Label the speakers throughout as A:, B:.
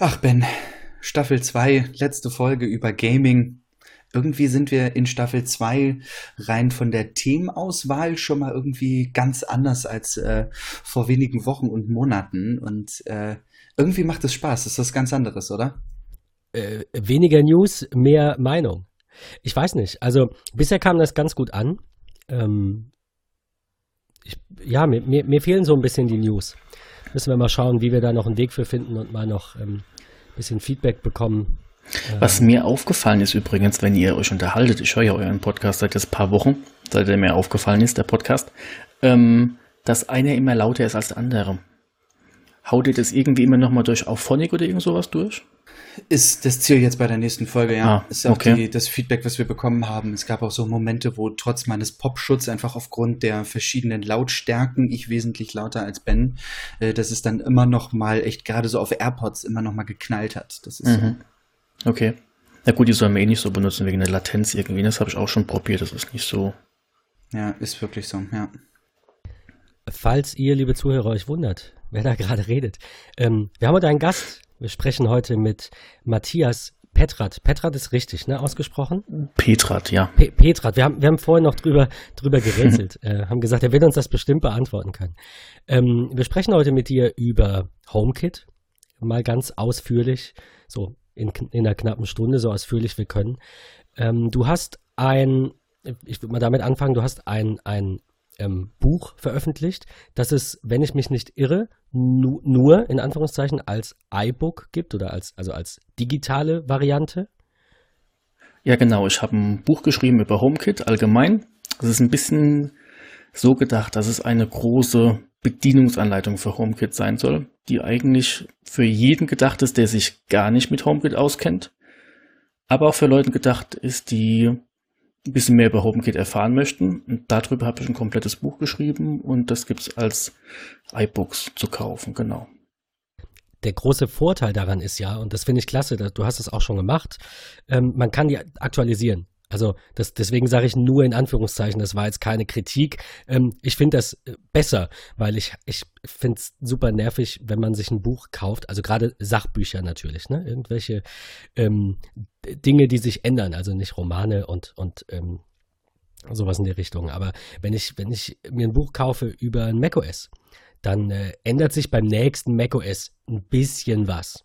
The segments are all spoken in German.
A: Ach Ben, Staffel 2, letzte Folge über Gaming. Irgendwie sind wir in Staffel 2 rein von der Themenauswahl schon mal irgendwie ganz anders als äh, vor wenigen Wochen und Monaten. Und äh, irgendwie macht es Spaß. Das ist was ganz anderes, oder?
B: Äh, weniger News, mehr Meinung. Ich weiß nicht. Also bisher kam das ganz gut an. Ähm, ich, ja, mir, mir, mir fehlen so ein bisschen die News müssen wir mal schauen, wie wir da noch einen Weg für finden und mal noch ein ähm, bisschen Feedback bekommen.
C: Was mir aufgefallen ist übrigens, wenn ihr euch unterhaltet, ich höre ja euren Podcast seit jetzt ein paar Wochen, seit er mir aufgefallen ist, der Podcast, ähm, dass einer immer lauter ist als der andere. Haut ihr das irgendwie immer nochmal durch auf Phonic oder irgend sowas durch?
A: Ist das Ziel jetzt bei der nächsten Folge, ja. Ah, ist auch okay. die, das Feedback, was wir bekommen haben. Es gab auch so Momente, wo trotz meines Popschutzes einfach aufgrund der verschiedenen Lautstärken, ich wesentlich lauter als Ben, äh, dass es dann immer noch mal echt gerade so auf AirPods immer noch mal geknallt hat. Das ist mhm.
C: so. Okay. Na gut, die sollen wir eh nicht so benutzen wegen der Latenz irgendwie. Das habe ich auch schon probiert. Das ist nicht so.
A: Ja, ist wirklich so, ja.
B: Falls ihr, liebe Zuhörer, euch wundert, wer da gerade redet. Ähm, wir haben heute einen Gast. Wir sprechen heute mit Matthias Petrat. Petrat ist richtig, ne, ausgesprochen?
C: Petrat, ja.
B: Pe Petrat. Wir haben, wir haben vorhin noch drüber, drüber gerätselt, äh, haben gesagt, er wird uns das bestimmt beantworten können. Ähm, wir sprechen heute mit dir über HomeKit. Mal ganz ausführlich, so in, in einer knappen Stunde, so ausführlich wir können. Ähm, du hast ein, ich würde mal damit anfangen, du hast ein, ein ähm, Buch veröffentlicht, das es, wenn ich mich nicht irre, nu nur in Anführungszeichen als iBook gibt oder als, also als digitale Variante.
C: Ja, genau. Ich habe ein Buch geschrieben über HomeKit allgemein. Es ist ein bisschen so gedacht, dass es eine große Bedienungsanleitung für HomeKit sein soll, die eigentlich für jeden gedacht ist, der sich gar nicht mit HomeKit auskennt, aber auch für Leute gedacht ist, die ein bisschen mehr über HomeKit erfahren möchten. Und darüber habe ich ein komplettes Buch geschrieben und das gibt es als iBooks zu kaufen, genau.
B: Der große Vorteil daran ist ja, und das finde ich klasse, du hast es auch schon gemacht, ähm, man kann die aktualisieren. Also das, deswegen sage ich nur in Anführungszeichen, das war jetzt keine Kritik. Ähm, ich finde das äh, besser, weil ich, ich finde es super nervig, wenn man sich ein Buch kauft, also gerade Sachbücher natürlich, ne? Irgendwelche ähm, Dinge, die sich ändern, also nicht Romane und, und ähm, sowas in die Richtung. Aber wenn ich, wenn ich mir ein Buch kaufe über ein macOS, dann äh, ändert sich beim nächsten macOS ein bisschen was.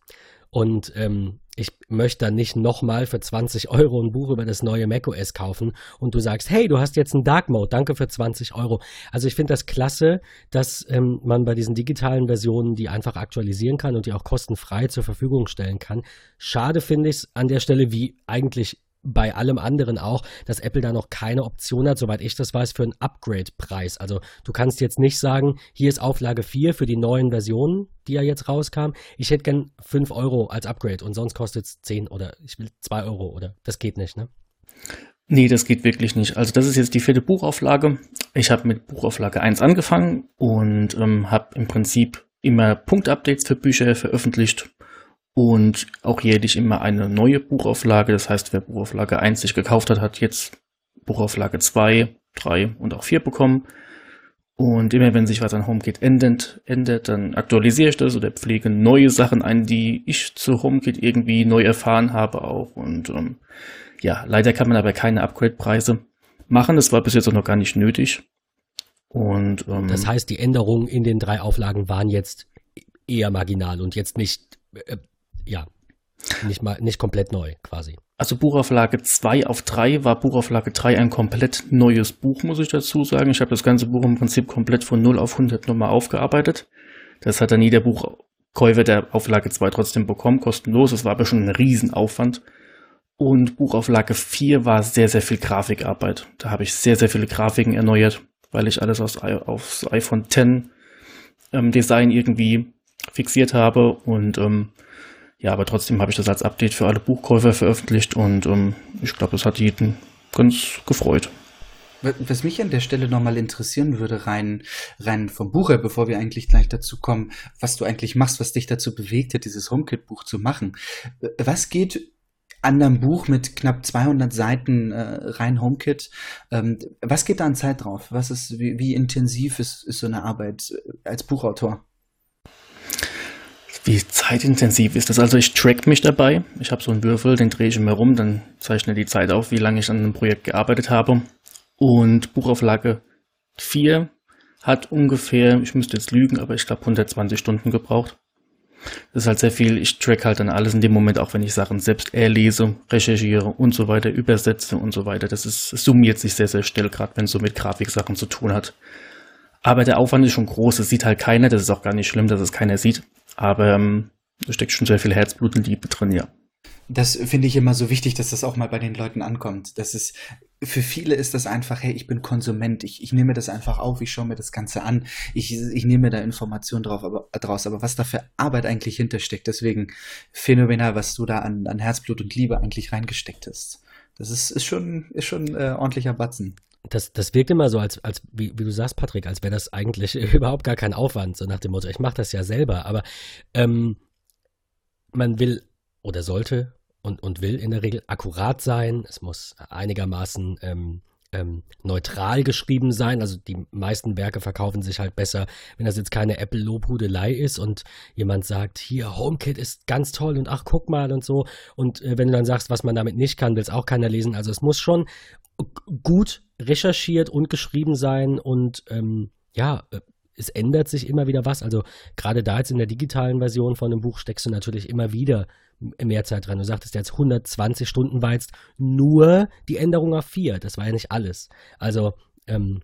B: Und ähm, ich möchte dann nicht nochmal für 20 Euro ein Buch über das neue macOS kaufen und du sagst, hey, du hast jetzt einen Dark Mode, danke für 20 Euro. Also ich finde das klasse, dass ähm, man bei diesen digitalen Versionen die einfach aktualisieren kann und die auch kostenfrei zur Verfügung stellen kann. Schade finde ich es an der Stelle, wie eigentlich bei allem anderen auch, dass Apple da noch keine Option hat, soweit ich das weiß, für einen Upgrade-Preis. Also du kannst jetzt nicht sagen, hier ist Auflage 4 für die neuen Versionen, die ja jetzt rauskamen. Ich hätte gern 5 Euro als Upgrade und sonst kostet es 10 oder ich will 2 Euro oder das geht nicht, ne?
C: Nee, das geht wirklich nicht. Also das ist jetzt die vierte Buchauflage. Ich habe mit Buchauflage 1 angefangen und ähm, habe im Prinzip immer Punktupdates für Bücher veröffentlicht und auch jährlich immer eine neue Buchauflage. Das heißt, wer Buchauflage 1 sich gekauft hat, hat jetzt Buchauflage 2, 3 und auch 4 bekommen. Und immer wenn sich was an HomeKit ändert, ändert, dann aktualisiere ich das oder pflege neue Sachen ein, die ich zu HomeKit irgendwie neu erfahren habe auch. Und ähm, ja, leider kann man aber keine Upgrade-Preise machen. Das war bis jetzt auch noch gar nicht nötig.
B: Und ähm, das heißt, die Änderungen in den drei Auflagen waren jetzt eher marginal und jetzt nicht äh, ja, nicht mal, nicht komplett neu quasi.
C: Also Buchauflage 2 auf 3 war Buchauflage 3 ein komplett neues Buch, muss ich dazu sagen. Ich habe das ganze Buch im Prinzip komplett von 0 auf 100 nochmal aufgearbeitet. Das hat dann jeder Buchkäufer der Auflage 2 trotzdem bekommen, kostenlos. Das war aber schon ein Riesenaufwand. Und Buchauflage 4 war sehr, sehr viel Grafikarbeit. Da habe ich sehr, sehr viele Grafiken erneuert, weil ich alles aus, aufs iPhone 10 ähm, Design irgendwie fixiert habe und ähm, ja, aber trotzdem habe ich das als Update für alle Buchkäufer veröffentlicht und ähm, ich glaube, das hat jeden ganz gefreut.
A: Was mich an der Stelle nochmal interessieren würde, rein, rein vom Buch her, bevor wir eigentlich gleich dazu kommen, was du eigentlich machst, was dich dazu bewegt hat, dieses HomeKit-Buch zu machen. Was geht an einem Buch mit knapp 200 Seiten äh, rein HomeKit? Ähm, was geht da an Zeit drauf? Was ist, wie, wie intensiv ist, ist so eine Arbeit als Buchautor?
C: Wie zeitintensiv ist das? Also ich track mich dabei. Ich habe so einen Würfel, den drehe ich immer rum, dann zeichne die Zeit auf, wie lange ich an einem Projekt gearbeitet habe. Und Buchauflage 4 hat ungefähr, ich müsste jetzt lügen, aber ich glaube 120 Stunden gebraucht. Das ist halt sehr viel. Ich track halt dann alles in dem Moment, auch wenn ich Sachen selbst erlese, recherchiere und so weiter, übersetze und so weiter. Das ist, es summiert sich sehr, sehr schnell, gerade wenn es so mit Grafiksachen zu tun hat. Aber der Aufwand ist schon groß. Das sieht halt keiner. Das ist auch gar nicht schlimm, dass es keiner sieht. Aber ähm, da steckt schon sehr viel Herzblut und Liebe drin, ja.
A: Das finde ich immer so wichtig, dass das auch mal bei den Leuten ankommt. Das ist, für viele ist das einfach, hey, ich bin Konsument, ich, ich nehme das einfach auf, ich schaue mir das Ganze an, ich, ich nehme da Informationen drauf, aber, draus, aber was da für Arbeit eigentlich hintersteckt, deswegen phänomenal, was du da an, an Herzblut und Liebe eigentlich reingesteckt hast. Das ist, ist schon, ist schon äh, ordentlicher Batzen.
B: Das, das wirkt immer so, als, als wie, wie du sagst, Patrick, als wäre das eigentlich überhaupt gar kein Aufwand, so nach dem Motto, ich mache das ja selber, aber ähm, man will oder sollte und, und will in der Regel akkurat sein. Es muss einigermaßen ähm, ähm, neutral geschrieben sein. Also die meisten Werke verkaufen sich halt besser, wenn das jetzt keine Apple-Lobhudelei ist und jemand sagt, hier, HomeKit ist ganz toll und ach, guck mal und so. Und äh, wenn du dann sagst, was man damit nicht kann, will es auch keiner lesen. Also es muss schon gut recherchiert und geschrieben sein und ähm, ja, äh, es ändert sich immer wieder was. Also gerade da jetzt in der digitalen Version von einem Buch steckst du natürlich immer wieder mehr Zeit dran. Du sagtest jetzt 120 Stunden war jetzt nur die Änderung auf 4. Das war ja nicht alles. Also ähm,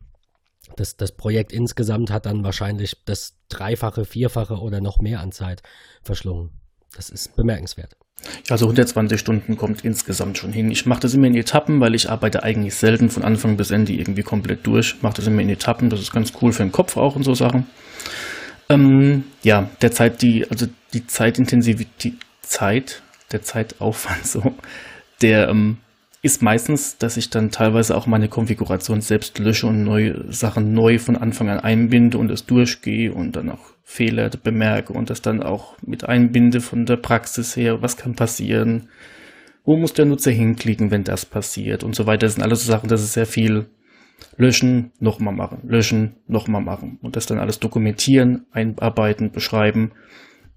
B: das, das Projekt insgesamt hat dann wahrscheinlich das Dreifache, Vierfache oder noch mehr an Zeit verschlungen. Das ist bemerkenswert.
C: Also 120 Stunden kommt insgesamt schon hin. Ich mache das immer in Etappen, weil ich arbeite eigentlich selten von Anfang bis Ende irgendwie komplett durch. Mache das immer in Etappen, das ist ganz cool für den Kopf auch und so Sachen. Ähm, ja, der Zeit, die, also die Zeitintensivität, Zeit, der Zeitaufwand so, der ähm, ist meistens, dass ich dann teilweise auch meine Konfiguration selbst lösche und neue Sachen neu von Anfang an einbinde und es durchgehe und dann auch Fehler bemerke und das dann auch mit einbinde von der Praxis her, was kann passieren, wo muss der Nutzer hinklicken, wenn das passiert und so weiter. Das sind alles so Sachen, das ist sehr viel löschen, nochmal machen, löschen, nochmal machen und das dann alles dokumentieren, einarbeiten, beschreiben.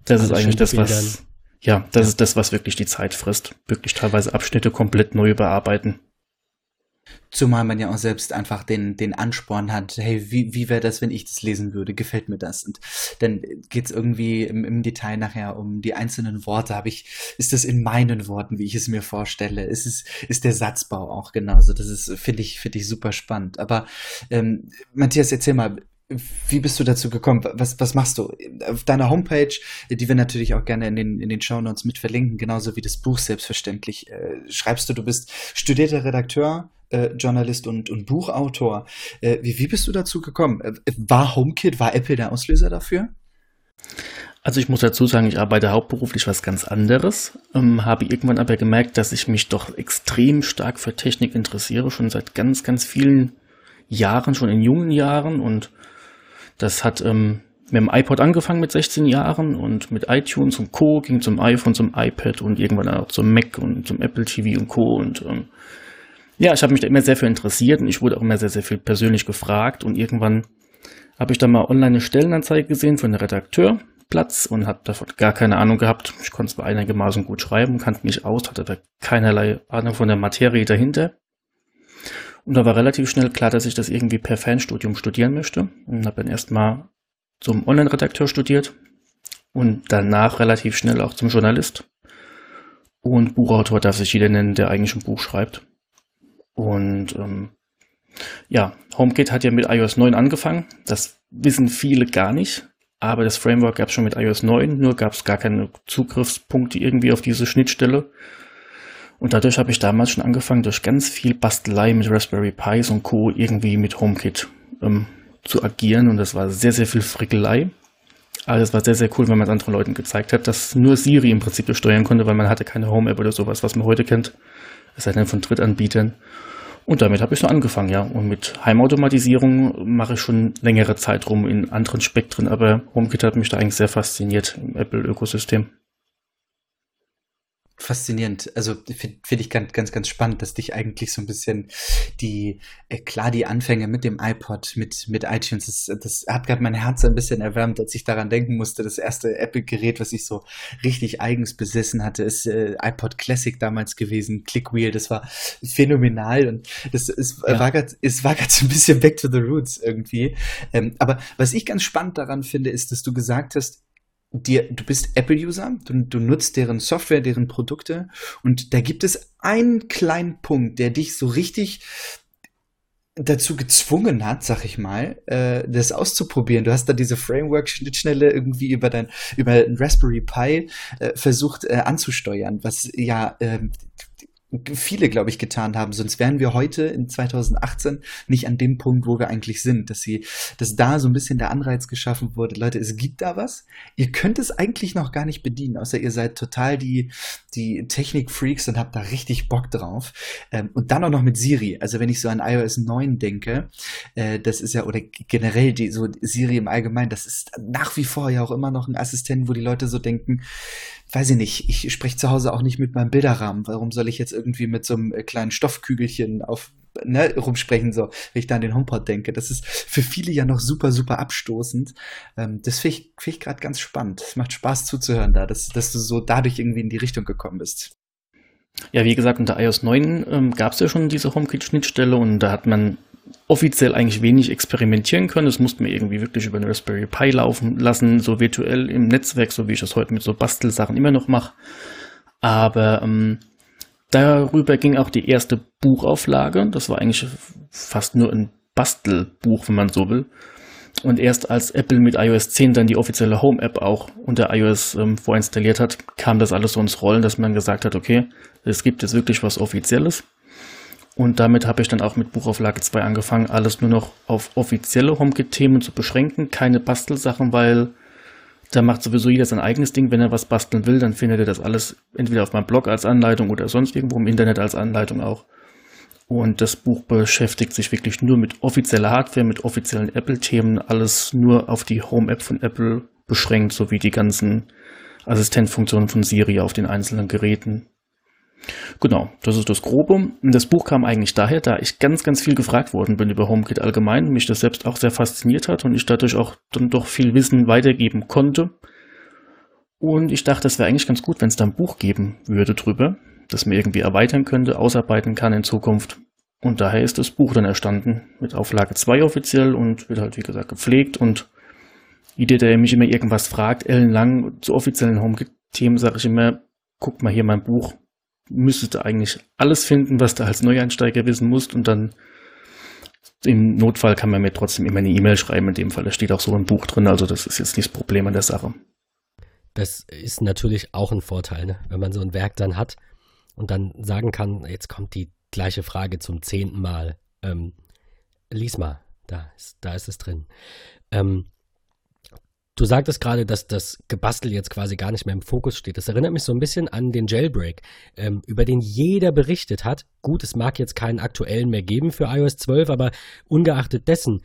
C: Das alles ist eigentlich das, was ja, das ja. ist das, was wirklich die Zeit frisst. Wirklich teilweise Abschnitte komplett neu überarbeiten.
A: Zumal man ja auch selbst einfach den, den Ansporn hat, hey, wie, wie wäre das, wenn ich das lesen würde? Gefällt mir das? Und dann geht es irgendwie im, im Detail nachher um die einzelnen Worte. Habe ich, ist das in meinen Worten, wie ich es mir vorstelle? Ist es, ist der Satzbau auch genauso? Das ist, finde ich, finde ich super spannend. Aber ähm, Matthias, erzähl mal, wie bist du dazu gekommen? Was, was machst du? Auf deiner Homepage, die wir natürlich auch gerne in den, in den Show Notes mit verlinken, genauso wie das Buch selbstverständlich, äh, schreibst du, du bist studierter Redakteur, äh, Journalist und, und Buchautor. Äh, wie, wie bist du dazu gekommen? Äh, war HomeKit, war Apple der Auslöser dafür?
C: Also ich muss dazu sagen, ich arbeite hauptberuflich was ganz anderes, ähm, habe irgendwann aber gemerkt, dass ich mich doch extrem stark für Technik interessiere, schon seit ganz, ganz vielen Jahren, schon in jungen Jahren und das hat ähm, mit dem iPod angefangen mit 16 Jahren und mit iTunes und Co. ging zum iPhone, zum iPad und irgendwann auch zum Mac und zum Apple TV und Co. Und ähm, ja, ich habe mich da immer sehr für interessiert und ich wurde auch immer sehr, sehr viel persönlich gefragt und irgendwann habe ich dann mal online eine Stellenanzeige gesehen für einen Redakteurplatz und habe davon gar keine Ahnung gehabt. Ich konnte zwar einigermaßen gut schreiben, kannte mich aus, hatte da keinerlei Ahnung von der Materie dahinter. Und da war relativ schnell klar, dass ich das irgendwie per Fernstudium studieren möchte. Und habe dann erstmal zum Online-Redakteur studiert und danach relativ schnell auch zum Journalist. Und Buchautor darf sich jeder nennen, der eigentlich ein Buch schreibt. Und ähm, ja, HomeKit hat ja mit iOS 9 angefangen. Das wissen viele gar nicht. Aber das Framework gab es schon mit iOS 9, nur gab es gar keine Zugriffspunkte irgendwie auf diese Schnittstelle. Und dadurch habe ich damals schon angefangen, durch ganz viel Bastelei mit Raspberry Pis und Co. irgendwie mit HomeKit ähm, zu agieren. Und das war sehr, sehr viel Frickelei. Aber das war sehr, sehr cool, wenn man es anderen Leuten gezeigt hat, dass nur Siri im Prinzip steuern konnte, weil man hatte keine Home-App oder sowas, was man heute kennt. Es sei denn von Drittanbietern. Und damit habe ich so angefangen, ja. Und mit Heimautomatisierung mache ich schon längere Zeit rum in anderen Spektren, aber HomeKit hat mich da eigentlich sehr fasziniert im Apple-Ökosystem.
A: Faszinierend. Also finde find ich ganz, ganz, ganz spannend, dass dich eigentlich so ein bisschen die, äh, klar, die Anfänge mit dem iPod, mit, mit iTunes, das, das hat gerade mein Herz ein bisschen erwärmt, als ich daran denken musste. Das erste Apple-Gerät, was ich so richtig eigens besessen hatte, ist äh, iPod Classic damals gewesen, Clickwheel. Das war phänomenal und das es ja. war grad, es war gerade so ein bisschen back to the roots irgendwie. Ähm, aber was ich ganz spannend daran finde, ist, dass du gesagt hast, dir, du bist Apple-User, du, du nutzt deren Software, deren Produkte und da gibt es einen kleinen Punkt, der dich so richtig dazu gezwungen hat, sag ich mal, äh, das auszuprobieren. Du hast da diese Framework-Schnittstelle irgendwie über dein, über ein Raspberry Pi äh, versucht äh, anzusteuern, was ja äh, viele, glaube ich, getan haben. Sonst wären wir heute in 2018 nicht an dem Punkt, wo wir eigentlich sind, dass sie, dass da so ein bisschen der Anreiz geschaffen wurde. Leute, es gibt da was. Ihr könnt es eigentlich noch gar nicht bedienen, außer ihr seid total die, die Technik-Freaks und habt da richtig Bock drauf. Ähm, und dann auch noch mit Siri. Also wenn ich so an iOS 9 denke, äh, das ist ja, oder generell die, so Siri im Allgemeinen, das ist nach wie vor ja auch immer noch ein Assistent, wo die Leute so denken, weiß ich nicht, ich spreche zu Hause auch nicht mit meinem Bilderrahmen. Warum soll ich jetzt irgendwie mit so einem äh, kleinen Stoffkügelchen auf ne, rumsprechen, so, wenn ich da an den HomePod denke. Das ist für viele ja noch super, super abstoßend. Ähm, das finde ich, find ich gerade ganz spannend. Es macht Spaß zuzuhören da, dass, dass du so dadurch irgendwie in die Richtung gekommen bist.
C: Ja, wie gesagt, unter iOS 9 ähm, gab es ja schon diese HomeKit-Schnittstelle und da hat man offiziell eigentlich wenig experimentieren können. Das musste man irgendwie wirklich über eine Raspberry Pi laufen lassen, so virtuell im Netzwerk, so wie ich das heute mit so Bastelsachen immer noch mache. Aber ähm, darüber ging auch die erste Buchauflage. Das war eigentlich fast nur ein Bastelbuch, wenn man so will. Und erst als Apple mit iOS 10 dann die offizielle Home-App auch unter iOS ähm, vorinstalliert hat, kam das alles so ins Rollen, dass man gesagt hat, okay, es gibt jetzt wirklich was Offizielles. Und damit habe ich dann auch mit Buchauflage 2 angefangen, alles nur noch auf offizielle HomeKit-Themen zu beschränken, keine Bastelsachen, weil da macht sowieso jeder sein eigenes Ding. Wenn er was basteln will, dann findet er das alles entweder auf meinem Blog als Anleitung oder sonst irgendwo im Internet als Anleitung auch. Und das Buch beschäftigt sich wirklich nur mit offizieller Hardware, mit offiziellen Apple-Themen, alles nur auf die Home-App von Apple beschränkt, sowie die ganzen Assistentfunktionen von Siri auf den einzelnen Geräten. Genau, das ist das Grobe. Das Buch kam eigentlich daher, da ich ganz, ganz viel gefragt worden bin über HomeKit allgemein, mich das selbst auch sehr fasziniert hat und ich dadurch auch dann doch viel Wissen weitergeben konnte. Und ich dachte, es wäre eigentlich ganz gut, wenn es da ein Buch geben würde drüber, das man irgendwie erweitern könnte, ausarbeiten kann in Zukunft. Und daher ist das Buch dann erstanden, mit Auflage 2 offiziell und wird halt, wie gesagt, gepflegt. Und jeder, der mich immer irgendwas fragt, ellenlang zu offiziellen HomeKit-Themen, sage ich immer, guck mal hier mein Buch, müsstest du eigentlich alles finden, was du als Neueinsteiger wissen musst und dann im Notfall kann man mir trotzdem immer eine E-Mail schreiben. In dem Fall, da steht auch so ein Buch drin, also das ist jetzt nicht das Problem an der Sache.
B: Das ist natürlich auch ein Vorteil, ne? wenn man so ein Werk dann hat und dann sagen kann, jetzt kommt die gleiche Frage zum zehnten Mal. Ähm, lies mal, da ist, da ist es drin. Ähm, Du sagtest gerade, dass das Gebastel jetzt quasi gar nicht mehr im Fokus steht. Das erinnert mich so ein bisschen an den Jailbreak, ähm, über den jeder berichtet hat. Gut, es mag jetzt keinen aktuellen mehr geben für iOS 12, aber ungeachtet dessen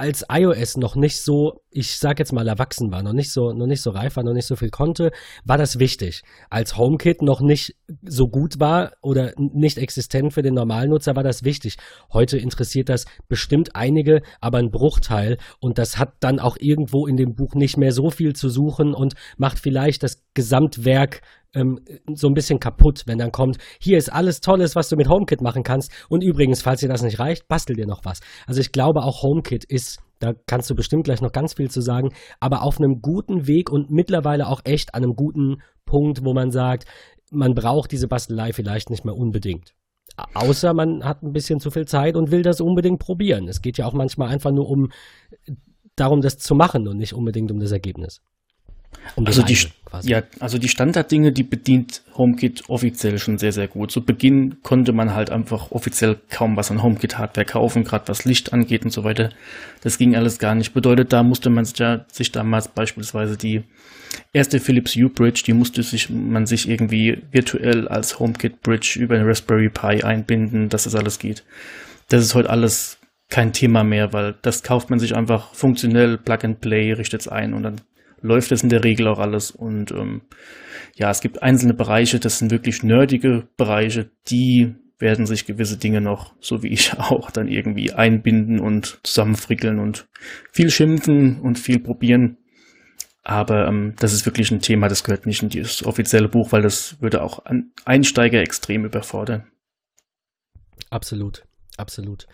B: als iOS noch nicht so, ich sag jetzt mal erwachsen war, noch nicht so, noch nicht so reif war, noch nicht so viel konnte, war das wichtig. Als HomeKit noch nicht so gut war oder nicht existent für den Normalnutzer, war das wichtig. Heute interessiert das bestimmt einige, aber ein Bruchteil und das hat dann auch irgendwo in dem Buch nicht mehr so viel zu suchen und macht vielleicht das Gesamtwerk ähm, so ein bisschen kaputt, wenn dann kommt, hier ist alles Tolles, was du mit HomeKit machen kannst. Und übrigens, falls dir das nicht reicht, bastel dir noch was. Also ich glaube, auch HomeKit ist, da kannst du bestimmt gleich noch ganz viel zu sagen, aber auf einem guten Weg und mittlerweile auch echt an einem guten Punkt, wo man sagt, man braucht diese Bastelei vielleicht nicht mehr unbedingt. Außer man hat ein bisschen zu viel Zeit und will das unbedingt probieren. Es geht ja auch manchmal einfach nur um darum, das zu machen und nicht unbedingt um das Ergebnis.
C: Um also die, ja, also die Standarddinge, die bedient HomeKit offiziell schon sehr, sehr gut. Zu Beginn konnte man halt einfach offiziell kaum was an HomeKit-Hardware kaufen, gerade was Licht angeht und so weiter. Das ging alles gar nicht. Bedeutet, da musste man sich, ja, sich damals beispielsweise die erste Philips U-Bridge, die musste sich, man sich irgendwie virtuell als HomeKit-Bridge über eine Raspberry Pi einbinden, dass das alles geht. Das ist heute alles kein Thema mehr, weil das kauft man sich einfach funktionell, Plug and Play, richtet es ein und dann läuft es in der Regel auch alles. Und ähm, ja, es gibt einzelne Bereiche, das sind wirklich nerdige Bereiche, die werden sich gewisse Dinge noch, so wie ich auch, dann irgendwie einbinden und zusammenfrickeln und viel schimpfen und viel probieren. Aber ähm, das ist wirklich ein Thema, das gehört nicht in dieses offizielle Buch, weil das würde auch Einsteiger extrem überfordern.
B: Absolut, absolut.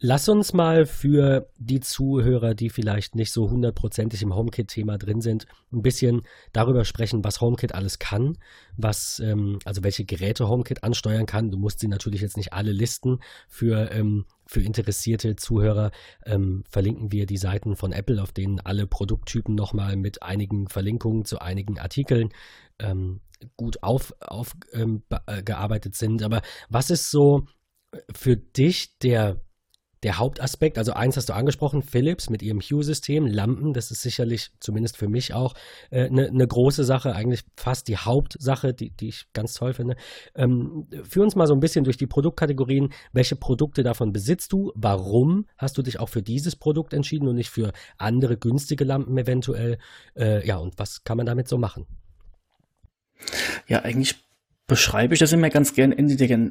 B: Lass uns mal für die Zuhörer, die vielleicht nicht so hundertprozentig im HomeKit-Thema drin sind, ein bisschen darüber sprechen, was HomeKit alles kann, was, ähm, also welche Geräte HomeKit ansteuern kann. Du musst sie natürlich jetzt nicht alle listen. Für, ähm, für interessierte Zuhörer ähm, verlinken wir die Seiten von Apple, auf denen alle Produkttypen nochmal mit einigen Verlinkungen zu einigen Artikeln ähm, gut aufgearbeitet ähm, äh, sind. Aber was ist so für dich der der Hauptaspekt, also eins hast du angesprochen, Philips mit ihrem Hue-System, Lampen, das ist sicherlich, zumindest für mich auch, eine äh, ne, ne große Sache, eigentlich fast die Hauptsache, die, die ich ganz toll finde. Ähm, führ uns mal so ein bisschen durch die Produktkategorien. Welche Produkte davon besitzt du? Warum hast du dich auch für dieses Produkt entschieden und nicht für andere günstige Lampen eventuell? Äh, ja, und was kann man damit so machen?
C: Ja, eigentlich beschreibe ich das immer ganz gern.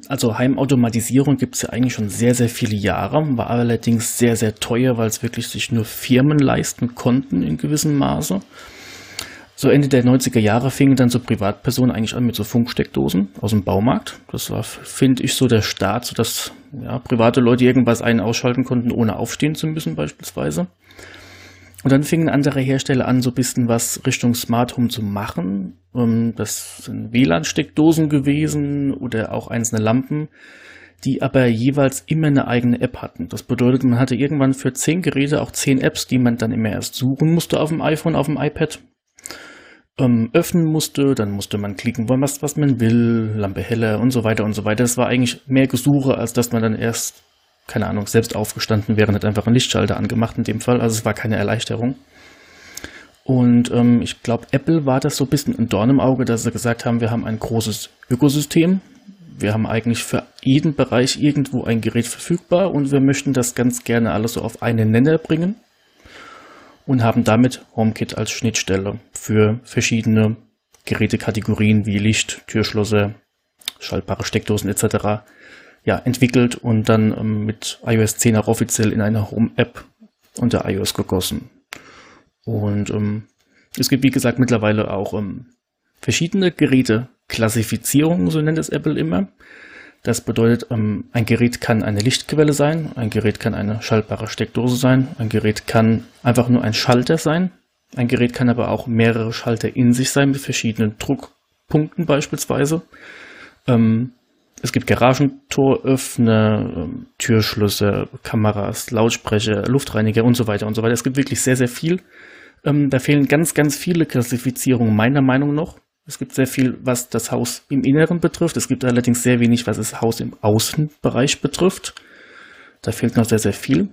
C: Also Heimautomatisierung gibt es ja eigentlich schon sehr, sehr viele Jahre, war allerdings sehr, sehr teuer, weil es wirklich sich nur Firmen leisten konnten in gewissem Maße. So Ende der 90er Jahre fingen dann so Privatpersonen eigentlich an mit so Funksteckdosen aus dem Baumarkt. Das war, finde ich, so der Start, so dass ja, private Leute irgendwas ein- ausschalten konnten, ohne aufstehen zu müssen beispielsweise. Und dann fingen andere Hersteller an, so ein bisschen was Richtung Smart Home zu machen. Ähm, das sind WLAN-Steckdosen gewesen oder auch einzelne Lampen, die aber jeweils immer eine eigene App hatten. Das bedeutet, man hatte irgendwann für zehn Geräte auch zehn Apps, die man dann immer erst suchen musste auf dem iPhone, auf dem iPad. Ähm, öffnen musste, dann musste man klicken, was, was man will, Lampe heller und so weiter und so weiter. Es war eigentlich mehr Gesuche, als dass man dann erst keine Ahnung, selbst aufgestanden wäre, hat einfach einen Lichtschalter angemacht in dem Fall. Also es war keine Erleichterung. Und ähm, ich glaube, Apple war das so ein bisschen ein Dorn im Auge, dass sie gesagt haben, wir haben ein großes Ökosystem. Wir haben eigentlich für jeden Bereich irgendwo ein Gerät verfügbar und wir möchten das ganz gerne alles so auf einen Nenner bringen und haben damit HomeKit als Schnittstelle für verschiedene Gerätekategorien wie Licht, Türschlosser, schaltbare Steckdosen etc ja, entwickelt und dann ähm, mit iOS 10 auch offiziell in eine Home-App unter iOS gegossen. Und ähm, es gibt, wie gesagt, mittlerweile auch ähm, verschiedene Geräte-Klassifizierungen, so nennt es Apple immer. Das bedeutet, ähm, ein Gerät kann eine Lichtquelle sein, ein Gerät kann eine schaltbare Steckdose sein, ein Gerät kann einfach nur ein Schalter sein, ein Gerät kann aber auch mehrere Schalter in sich sein mit verschiedenen Druckpunkten beispielsweise. Ähm, es gibt Garagentoröffner, ähm, Türschlüsse, Kameras, Lautsprecher, Luftreiniger und so weiter und so weiter. Es gibt wirklich sehr, sehr viel. Ähm, da fehlen ganz, ganz viele Klassifizierungen meiner Meinung nach. Es gibt sehr viel, was das Haus im Inneren betrifft. Es gibt allerdings sehr wenig, was das Haus im Außenbereich betrifft. Da fehlt noch sehr, sehr viel.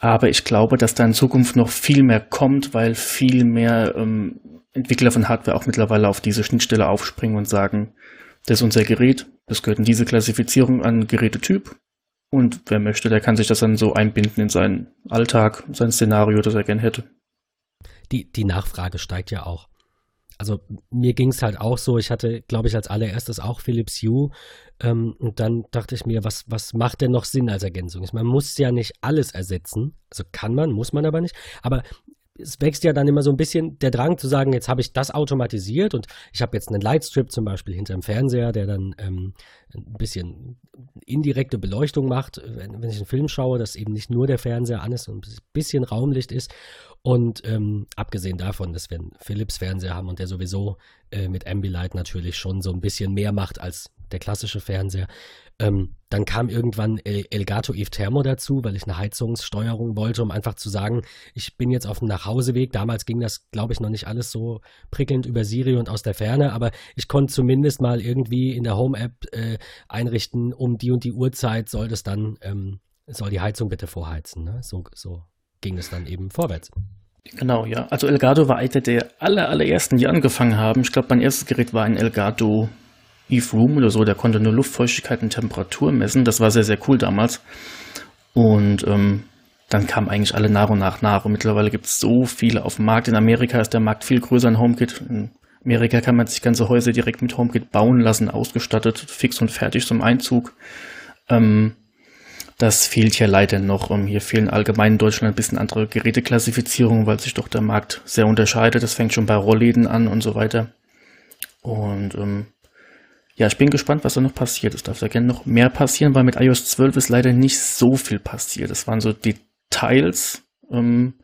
C: Aber ich glaube, dass da in Zukunft noch viel mehr kommt, weil viel mehr ähm, Entwickler von Hardware auch mittlerweile auf diese Schnittstelle aufspringen und sagen, das ist unser Gerät, das gehört in diese Klassifizierung an Gerätetyp. Und wer möchte, der kann sich das dann so einbinden in seinen Alltag, sein Szenario, das er gern hätte.
B: Die, die Nachfrage steigt ja auch. Also mir ging es halt auch so, ich hatte, glaube ich, als allererstes auch Philips Hue ähm, und dann dachte ich mir, was, was macht denn noch Sinn als Ergänzung? Man muss ja nicht alles ersetzen, also kann man, muss man aber nicht, aber es wächst ja dann immer so ein bisschen der Drang zu sagen, jetzt habe ich das automatisiert und ich habe jetzt einen Lightstrip zum Beispiel hinter dem Fernseher, der dann ähm, ein bisschen indirekte Beleuchtung macht, wenn, wenn, ich einen Film schaue, dass eben nicht nur der Fernseher an ist und ein bisschen Raumlicht ist. Und ähm, abgesehen davon, dass wir einen Philips-Fernseher haben und der sowieso äh, mit Ambilight natürlich schon so ein bisschen mehr macht als der klassische Fernseher, ähm, dann kam irgendwann El Elgato Eve Thermo dazu, weil ich eine Heizungssteuerung wollte, um einfach zu sagen, ich bin jetzt auf dem Nachhauseweg. Damals ging das, glaube ich, noch nicht alles so prickelnd über Siri und aus der Ferne, aber ich konnte zumindest mal irgendwie in der Home-App äh, einrichten, um die und die Uhrzeit soll das dann, ähm, soll die Heizung bitte vorheizen. Ne? So, so ging es dann eben vorwärts.
C: Genau, ja. Also Elgato war einer der aller, allerersten, die angefangen haben. Ich glaube, mein erstes Gerät war ein Elgato Eve Room oder so, der konnte nur Luftfeuchtigkeit und Temperatur messen. Das war sehr, sehr cool damals. Und ähm, dann kamen eigentlich alle nach und nach nach. Und mittlerweile gibt es so viele auf dem Markt. In Amerika ist der Markt viel größer in HomeKit. In Amerika kann man sich ganze Häuser direkt mit HomeKit bauen lassen, ausgestattet, fix und fertig zum Einzug. Ähm, das fehlt hier leider noch. Hier fehlen allgemein in Deutschland ein bisschen andere Geräteklassifizierungen, weil sich doch der Markt sehr unterscheidet. Das fängt schon bei Rollläden an und so weiter. Und ähm, ja, ich bin gespannt, was da noch passiert. Es darf da gerne noch mehr passieren, weil mit iOS 12 ist leider nicht so viel passiert. Es waren so Details. Ähm,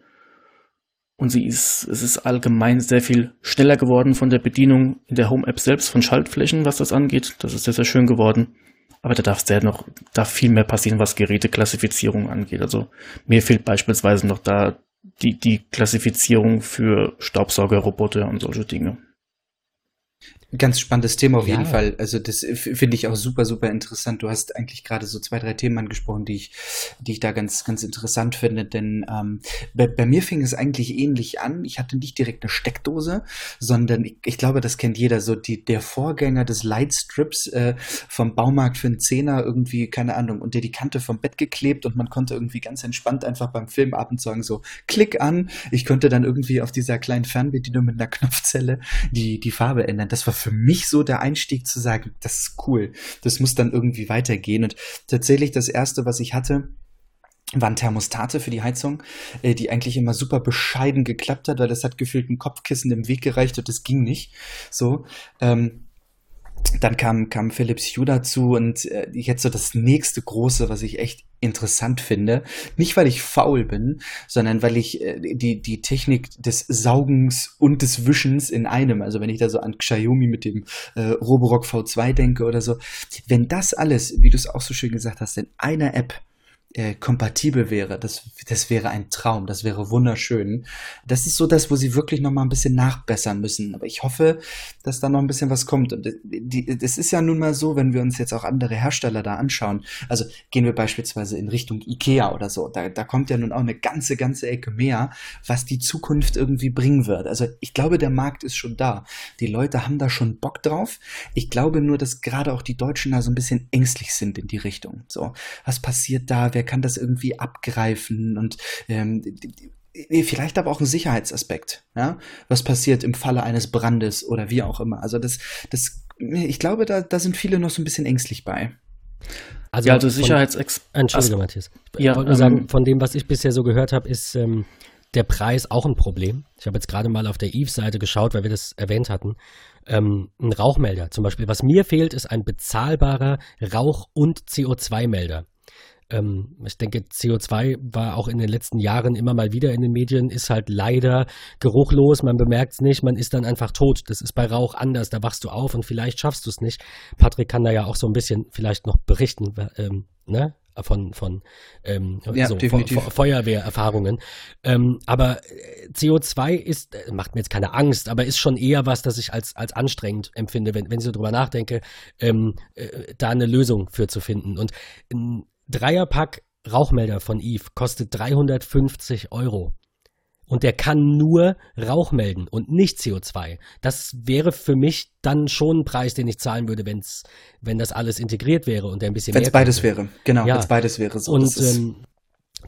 C: und sie ist, es ist allgemein sehr viel schneller geworden von der Bedienung in der Home-App selbst, von Schaltflächen, was das angeht. Das ist sehr, sehr schön geworden. Aber da darf sehr noch, darf viel mehr passieren, was Geräteklassifizierung angeht. Also mir fehlt beispielsweise noch da die, die Klassifizierung für Staubsaugerroboter und solche Dinge.
A: Ganz spannendes Thema auf ja. jeden Fall. Also das finde ich auch super, super interessant. Du hast eigentlich gerade so zwei, drei Themen angesprochen, die ich, die ich da ganz, ganz interessant finde. Denn ähm, bei, bei mir fing es eigentlich ähnlich an. Ich hatte nicht direkt eine Steckdose, sondern ich, ich glaube, das kennt jeder. So die, der Vorgänger des Lightstrips äh, vom Baumarkt für einen Zehner irgendwie, keine Ahnung, unter die Kante vom Bett geklebt und man konnte irgendwie ganz entspannt einfach beim Filmabend sagen, so Klick an. Ich konnte dann irgendwie auf dieser kleinen Fernbedienung mit einer Knopfzelle die, die Farbe ändern. Das war für mich so der Einstieg zu sagen, das ist cool. Das muss dann irgendwie weitergehen. Und tatsächlich das erste, was ich hatte, waren Thermostate für die Heizung, äh, die eigentlich immer super bescheiden geklappt hat, weil das hat gefühlt ein Kopfkissen im Weg gereicht und das ging nicht. So. Ähm, dann kam, kam Philips Hue dazu und äh, jetzt so das nächste große, was ich echt interessant finde. Nicht, weil ich faul bin, sondern weil ich äh, die, die Technik des Saugens und des Wischens in einem, also wenn ich da so an Xiaomi mit dem äh, Roborock V2 denke oder so, wenn das alles, wie du es auch so schön gesagt hast, in einer App äh, kompatibel wäre, das, das wäre ein Traum, das wäre wunderschön. Das ist so das, wo sie wirklich noch mal ein bisschen nachbessern müssen. Aber ich hoffe, dass da noch ein bisschen was kommt. Und die, das ist ja nun mal so, wenn wir uns jetzt auch andere Hersteller da anschauen. Also gehen wir beispielsweise in Richtung Ikea oder so. Da, da kommt ja nun auch eine ganze, ganze Ecke mehr, was die Zukunft irgendwie bringen wird. Also ich glaube, der Markt ist schon da. Die Leute haben da schon Bock drauf. Ich glaube nur, dass gerade auch die Deutschen da so ein bisschen ängstlich sind in die Richtung. So, was passiert da? wer kann das irgendwie abgreifen und ähm, vielleicht aber auch ein Sicherheitsaspekt. Ja? Was passiert im Falle eines Brandes oder wie auch immer. Also das, das, ich glaube, da, da sind viele noch so ein bisschen ängstlich bei.
B: Also, ja, also Sicherheitsex. Entschuldige, also, Matthias. Ich ja, wollte nur sagen, ähm, von dem, was ich bisher so gehört habe, ist ähm, der Preis auch ein Problem. Ich habe jetzt gerade mal auf der Eve-Seite geschaut, weil wir das erwähnt hatten. Ähm, ein Rauchmelder zum Beispiel. Was mir fehlt, ist ein bezahlbarer Rauch- und CO2-Melder. Ähm, ich denke, CO2 war auch in den letzten Jahren immer mal wieder in den Medien, ist halt leider geruchlos, man bemerkt es nicht, man ist dann einfach tot. Das ist bei Rauch anders, da wachst du auf und vielleicht schaffst du es nicht. Patrick kann da ja auch so ein bisschen vielleicht noch berichten, ähm, ne? von, von ähm, ja, so, Feuerwehrerfahrungen. Ähm, aber äh, CO2 ist, äh, macht mir jetzt keine Angst, aber ist schon eher was, das ich als, als anstrengend empfinde, wenn, wenn ich so drüber nachdenke, ähm, äh, da eine Lösung für zu finden. Und ein Dreierpack Rauchmelder von Eve kostet 350 Euro. Und der kann nur Rauch melden und nicht CO2. Das wäre für mich dann schon ein Preis, den ich zahlen würde, wenn's, wenn das alles integriert wäre und der ein bisschen
A: wenn's mehr. Wenn es beides wäre, genau, ja. wenn es beides wäre.
B: So, und ähm,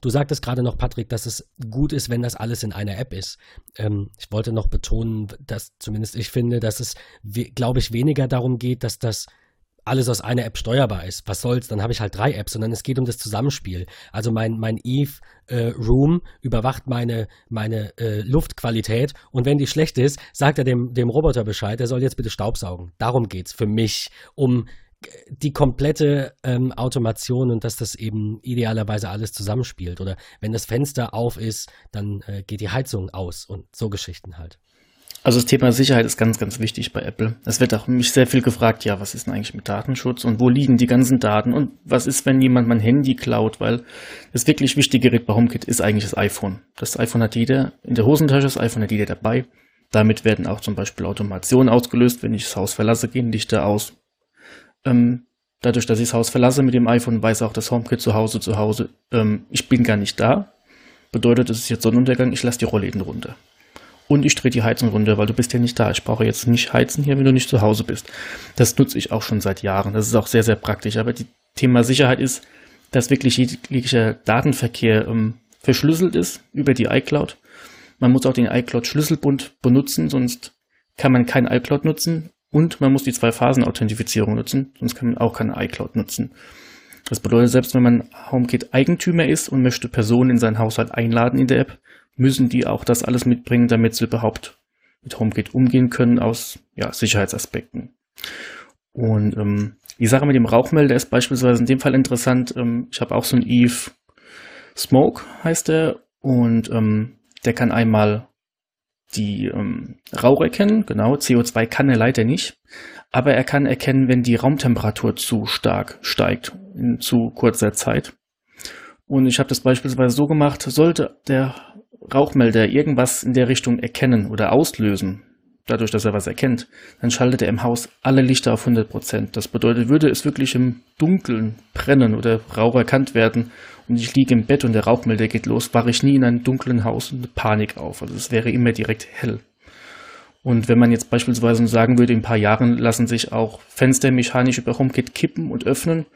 B: du sagtest gerade noch, Patrick, dass es gut ist, wenn das alles in einer App ist. Ähm, ich wollte noch betonen, dass zumindest ich finde, dass es, glaube ich, weniger darum geht, dass das alles aus einer App steuerbar ist. Was soll's, dann habe ich halt drei Apps, sondern es geht um das Zusammenspiel. Also mein, mein Eve äh, Room überwacht meine, meine äh, Luftqualität und wenn die schlecht ist, sagt er dem, dem Roboter Bescheid, er soll jetzt bitte Staubsaugen. Darum geht's für mich, um die komplette ähm, Automation und dass das eben idealerweise alles zusammenspielt. Oder wenn das Fenster auf ist, dann äh, geht die Heizung aus und so Geschichten halt.
C: Also das Thema Sicherheit ist ganz, ganz wichtig bei Apple. Es wird auch mich sehr viel gefragt, ja, was ist denn eigentlich mit Datenschutz und wo liegen die ganzen Daten und was ist, wenn jemand mein Handy klaut, weil das wirklich wichtige Gerät bei HomeKit ist eigentlich das iPhone. Das iPhone hat jeder in der Hosentasche, das iPhone hat jeder dabei. Damit werden auch zum Beispiel Automationen ausgelöst, wenn ich das Haus verlasse, gehen Lichter aus. Ähm, dadurch, dass ich das Haus verlasse mit dem iPhone, weiß auch das HomeKit zu Hause, zu Hause, ähm, ich bin gar nicht da. Bedeutet, es ist jetzt Sonnenuntergang, ich lasse die Rollläden runter und ich drehe die Heizung runter, weil du bist ja nicht da. Ich brauche jetzt nicht heizen hier, wenn du nicht zu Hause bist. Das nutze ich auch schon seit Jahren. Das ist auch sehr, sehr praktisch. Aber das Thema Sicherheit ist, dass wirklich jeglicher Datenverkehr ähm, verschlüsselt ist über die iCloud. Man muss auch den iCloud-Schlüsselbund benutzen, sonst kann man kein iCloud nutzen. Und man muss die Zwei-Phasen-Authentifizierung nutzen, sonst kann man auch keine iCloud nutzen. Das bedeutet, selbst wenn man HomeKit-Eigentümer ist und möchte Personen in seinen Haushalt einladen in der App, müssen die auch das alles mitbringen, damit sie überhaupt mit HomeKit umgehen können aus ja, Sicherheitsaspekten. Und ähm, die Sache mit dem Rauchmelder ist beispielsweise in dem Fall interessant. Ähm, ich habe auch so ein Eve Smoke, heißt der, und ähm, der kann einmal die ähm, Rauch erkennen, genau, CO2 kann er leider nicht, aber er kann erkennen, wenn die Raumtemperatur zu stark steigt in zu kurzer Zeit. Und ich habe das beispielsweise so gemacht, sollte der Rauchmelder irgendwas in der Richtung erkennen oder auslösen, dadurch, dass er was erkennt, dann schaltet er im Haus alle Lichter auf 100%. Das bedeutet, würde es wirklich im Dunkeln brennen oder Rauch erkannt werden und ich liege im Bett und der Rauchmelder geht los, wache ich nie in einem dunklen Haus und Panik auf. Also es wäre immer direkt hell. Und wenn man jetzt beispielsweise sagen würde, in ein paar Jahren lassen sich auch Fenster mechanisch über HomeKit kippen und öffnen,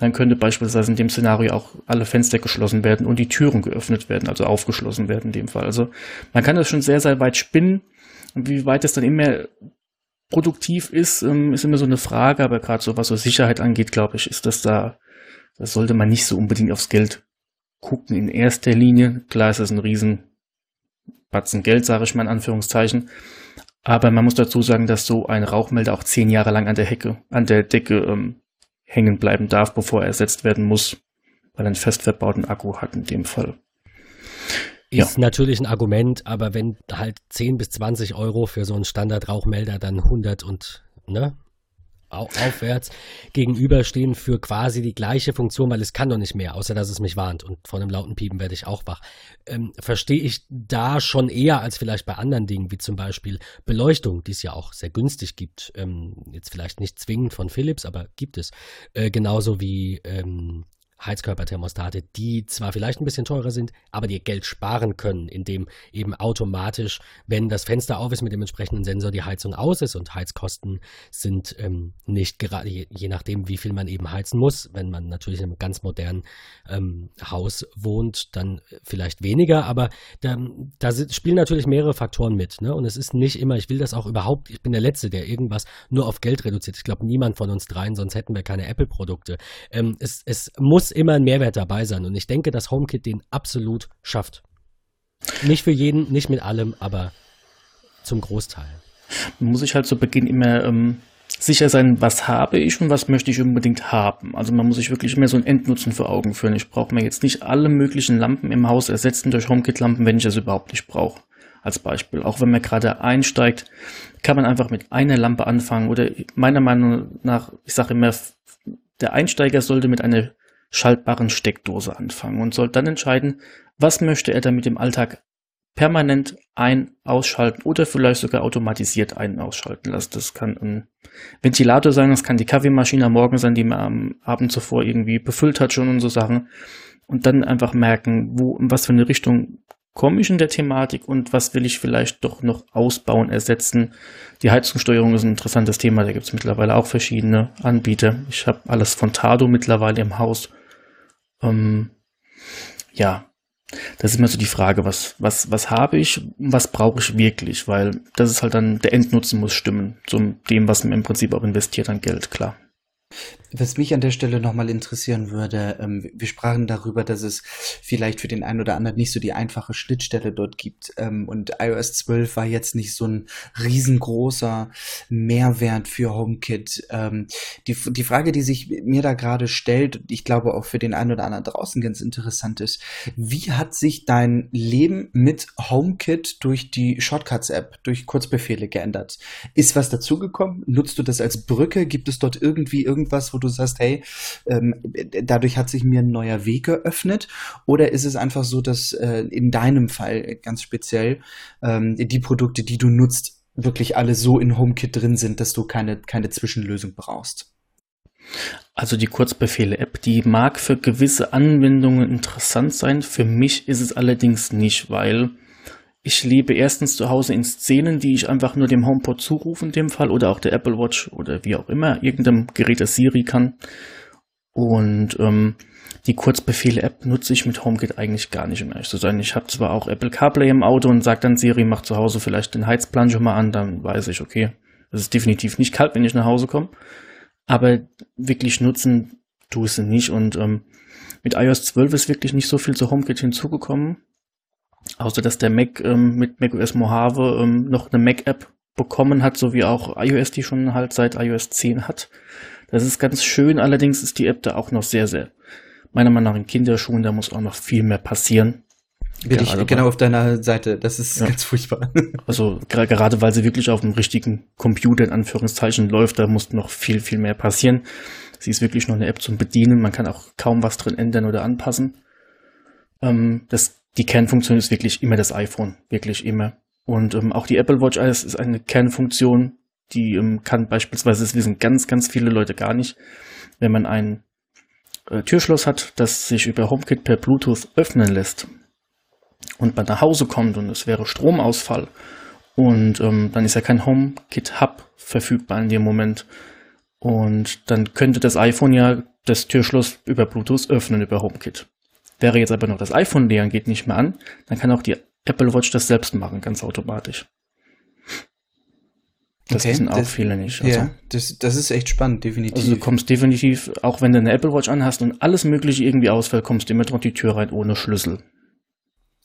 C: dann könnte beispielsweise in dem Szenario auch alle Fenster geschlossen werden und die Türen geöffnet werden, also aufgeschlossen werden in dem Fall. Also man kann das schon sehr, sehr weit spinnen und wie weit es dann immer produktiv ist, ähm, ist immer so eine Frage, aber gerade so was so Sicherheit angeht, glaube ich, ist das da, das sollte man nicht so unbedingt aufs Geld gucken in erster Linie. Klar ist das ein riesen Batzen Geld, sage ich mal in Anführungszeichen. Aber man muss dazu sagen, dass so ein Rauchmelder auch zehn Jahre lang an der Hecke, an der Decke ähm, hängen bleiben darf, bevor er ersetzt werden muss, weil er einen fest verbauten Akku hat in dem Fall.
B: Ist ja. natürlich ein Argument, aber wenn halt 10 bis 20 Euro für so einen Standardrauchmelder dann 100 und ne, aufwärts gegenüberstehen für quasi die gleiche Funktion, weil es kann doch nicht mehr, außer dass es mich warnt und von einem lauten Piepen werde ich auch wach. Ähm, verstehe ich da schon eher als vielleicht bei anderen Dingen, wie zum Beispiel Beleuchtung, die es ja auch sehr günstig gibt. Ähm, jetzt vielleicht nicht zwingend von Philips, aber gibt es. Äh, genauso wie ähm, Heizkörperthermostate, die zwar vielleicht ein bisschen teurer sind, aber dir Geld sparen können, indem eben automatisch, wenn das Fenster auf ist mit dem entsprechenden Sensor, die Heizung aus ist und Heizkosten sind ähm, nicht gerade, je, je, nachdem, wie viel man eben heizen muss. Wenn man natürlich in einem ganz modernen ähm, Haus wohnt, dann vielleicht weniger, aber da, da sind, spielen natürlich mehrere Faktoren mit. Ne? Und es ist nicht immer, ich will das auch überhaupt, ich bin der Letzte, der irgendwas nur auf Geld reduziert. Ich glaube, niemand von uns dreien, sonst hätten wir keine Apple-Produkte. Ähm, es, es muss immer ein Mehrwert dabei sein. Und ich denke, dass HomeKit den absolut schafft. Nicht für jeden, nicht mit allem, aber zum Großteil.
C: Man muss sich halt zu Beginn immer ähm, sicher sein, was habe ich und was möchte ich unbedingt haben. Also man muss sich wirklich immer so einen Endnutzen vor Augen führen. Ich brauche mir jetzt nicht alle möglichen Lampen im Haus ersetzen durch HomeKit-Lampen, wenn ich das überhaupt nicht brauche. Als Beispiel. Auch wenn man gerade einsteigt, kann man einfach mit einer Lampe anfangen. Oder meiner Meinung nach, ich sage immer, der Einsteiger sollte mit einer schaltbaren Steckdose anfangen und soll dann entscheiden, was möchte er damit im Alltag permanent ein-, ausschalten oder vielleicht sogar automatisiert ein- ausschalten lassen. Das kann ein Ventilator sein, das kann die Kaffeemaschine am Morgen sein, die man am Abend zuvor irgendwie befüllt hat schon und so Sachen. Und dann einfach merken, wo, in was für eine Richtung komme ich in der Thematik und was will ich vielleicht doch noch ausbauen, ersetzen. Die Heizungssteuerung ist ein interessantes Thema, da gibt es mittlerweile auch verschiedene Anbieter. Ich habe alles von Tado mittlerweile im Haus ähm, ja, das ist immer so die Frage, was, was, was habe ich, was brauche ich wirklich, weil das ist halt dann, der Endnutzen muss stimmen, zum dem, was man im Prinzip auch investiert an Geld, klar.
A: Was mich an der Stelle nochmal interessieren würde, ähm, wir sprachen darüber, dass es vielleicht für den einen oder anderen nicht so die einfache Schnittstelle dort gibt. Ähm, und iOS 12 war jetzt nicht so ein riesengroßer Mehrwert für HomeKit. Ähm, die, die Frage, die sich mir da gerade stellt, ich glaube auch für den einen oder anderen draußen ganz interessant ist, wie hat sich dein Leben mit HomeKit durch die Shortcuts-App, durch Kurzbefehle geändert? Ist was dazugekommen? Nutzt du das als Brücke? Gibt es dort irgendwie irgendwas, wo du sagst, hey, ähm, dadurch hat sich mir ein neuer Weg geöffnet? Oder ist es einfach so, dass äh, in deinem Fall ganz speziell ähm, die Produkte, die du nutzt, wirklich alle so in HomeKit drin sind, dass du keine, keine Zwischenlösung brauchst?
C: Also die Kurzbefehle-App, die mag für gewisse Anwendungen interessant sein. Für mich ist es allerdings nicht, weil ich lebe erstens zu Hause in Szenen, die ich einfach nur dem HomePod zurufe in dem Fall oder auch der Apple Watch oder wie auch immer, irgendeinem Gerät, das Siri kann. Und ähm, die Kurzbefehle-App nutze ich mit HomeKit eigentlich gar nicht, um ehrlich zu sein. Ich habe zwar auch Apple CarPlay im Auto und sage dann Siri, mach zu Hause vielleicht den Heizplan schon mal an, dann weiß ich, okay, es ist definitiv nicht kalt, wenn ich nach Hause komme. Aber wirklich nutzen tue ich sie nicht. Und ähm, mit iOS 12 ist wirklich nicht so viel zu HomeKit hinzugekommen. Außer dass der Mac ähm, mit macOS Mojave ähm, noch eine Mac-App bekommen hat, so wie auch iOS die schon halt seit iOS 10 hat. Das ist ganz schön, allerdings ist die App da auch noch sehr, sehr, meiner Meinung nach in Kinderschuhen, da muss auch noch viel mehr passieren.
A: Bin ich genau auf deiner Seite. Das ist ja. ganz furchtbar.
C: Also gerade weil sie wirklich auf dem richtigen Computer in Anführungszeichen läuft, da muss noch viel, viel mehr passieren. Sie ist wirklich nur eine App zum Bedienen. Man kann auch kaum was drin ändern oder anpassen. Ähm, das, die Kernfunktion ist wirklich immer das iPhone. Wirklich immer. Und ähm, auch die Apple Watch ist eine Kernfunktion, die ähm, kann beispielsweise, das wissen ganz, ganz viele Leute gar nicht, wenn man ein äh, Türschloss hat, das sich über HomeKit per Bluetooth öffnen lässt und man nach Hause kommt und es wäre Stromausfall und ähm, dann ist ja kein HomeKit Hub verfügbar in dem Moment und dann könnte das iPhone ja das Türschloss über Bluetooth öffnen über HomeKit. Wäre jetzt aber noch das iPhone leer und geht nicht mehr an, dann kann auch die Apple Watch das selbst machen, ganz automatisch. Das okay, wissen auch das, viele nicht.
A: Also. Ja, das, das ist echt spannend, definitiv.
C: Also du kommst definitiv, auch wenn du eine Apple Watch anhast und alles mögliche irgendwie ausfällt, kommst du immer durch die Tür rein ohne Schlüssel.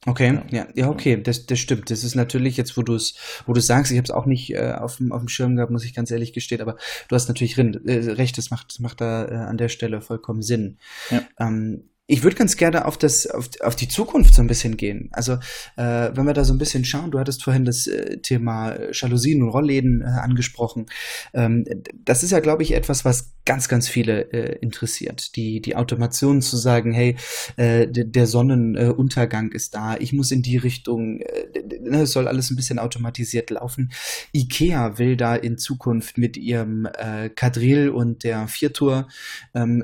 A: Okay, ja, ja, okay, das, das stimmt. Das ist natürlich jetzt, wo du es, wo du sagst, ich habe es auch nicht äh, auf, dem, auf dem Schirm gehabt, muss ich ganz ehrlich gestehen, aber du hast natürlich äh, recht, das macht, das macht da äh, an der Stelle vollkommen Sinn. Ja. Ähm, ich würde ganz gerne auf das, auf, auf die Zukunft so ein bisschen gehen. Also, äh, wenn wir da so ein bisschen schauen, du hattest vorhin das äh, Thema Jalousien und Rollläden äh, angesprochen. Ähm, das ist ja, glaube ich, etwas, was ganz, ganz viele äh, interessiert. Die, die Automation zu sagen, hey, äh, der Sonnenuntergang ist da, ich muss in die Richtung, äh, ne, es soll alles ein bisschen automatisiert laufen. IKEA will da in Zukunft mit ihrem äh, Kadril und der Viertour ähm,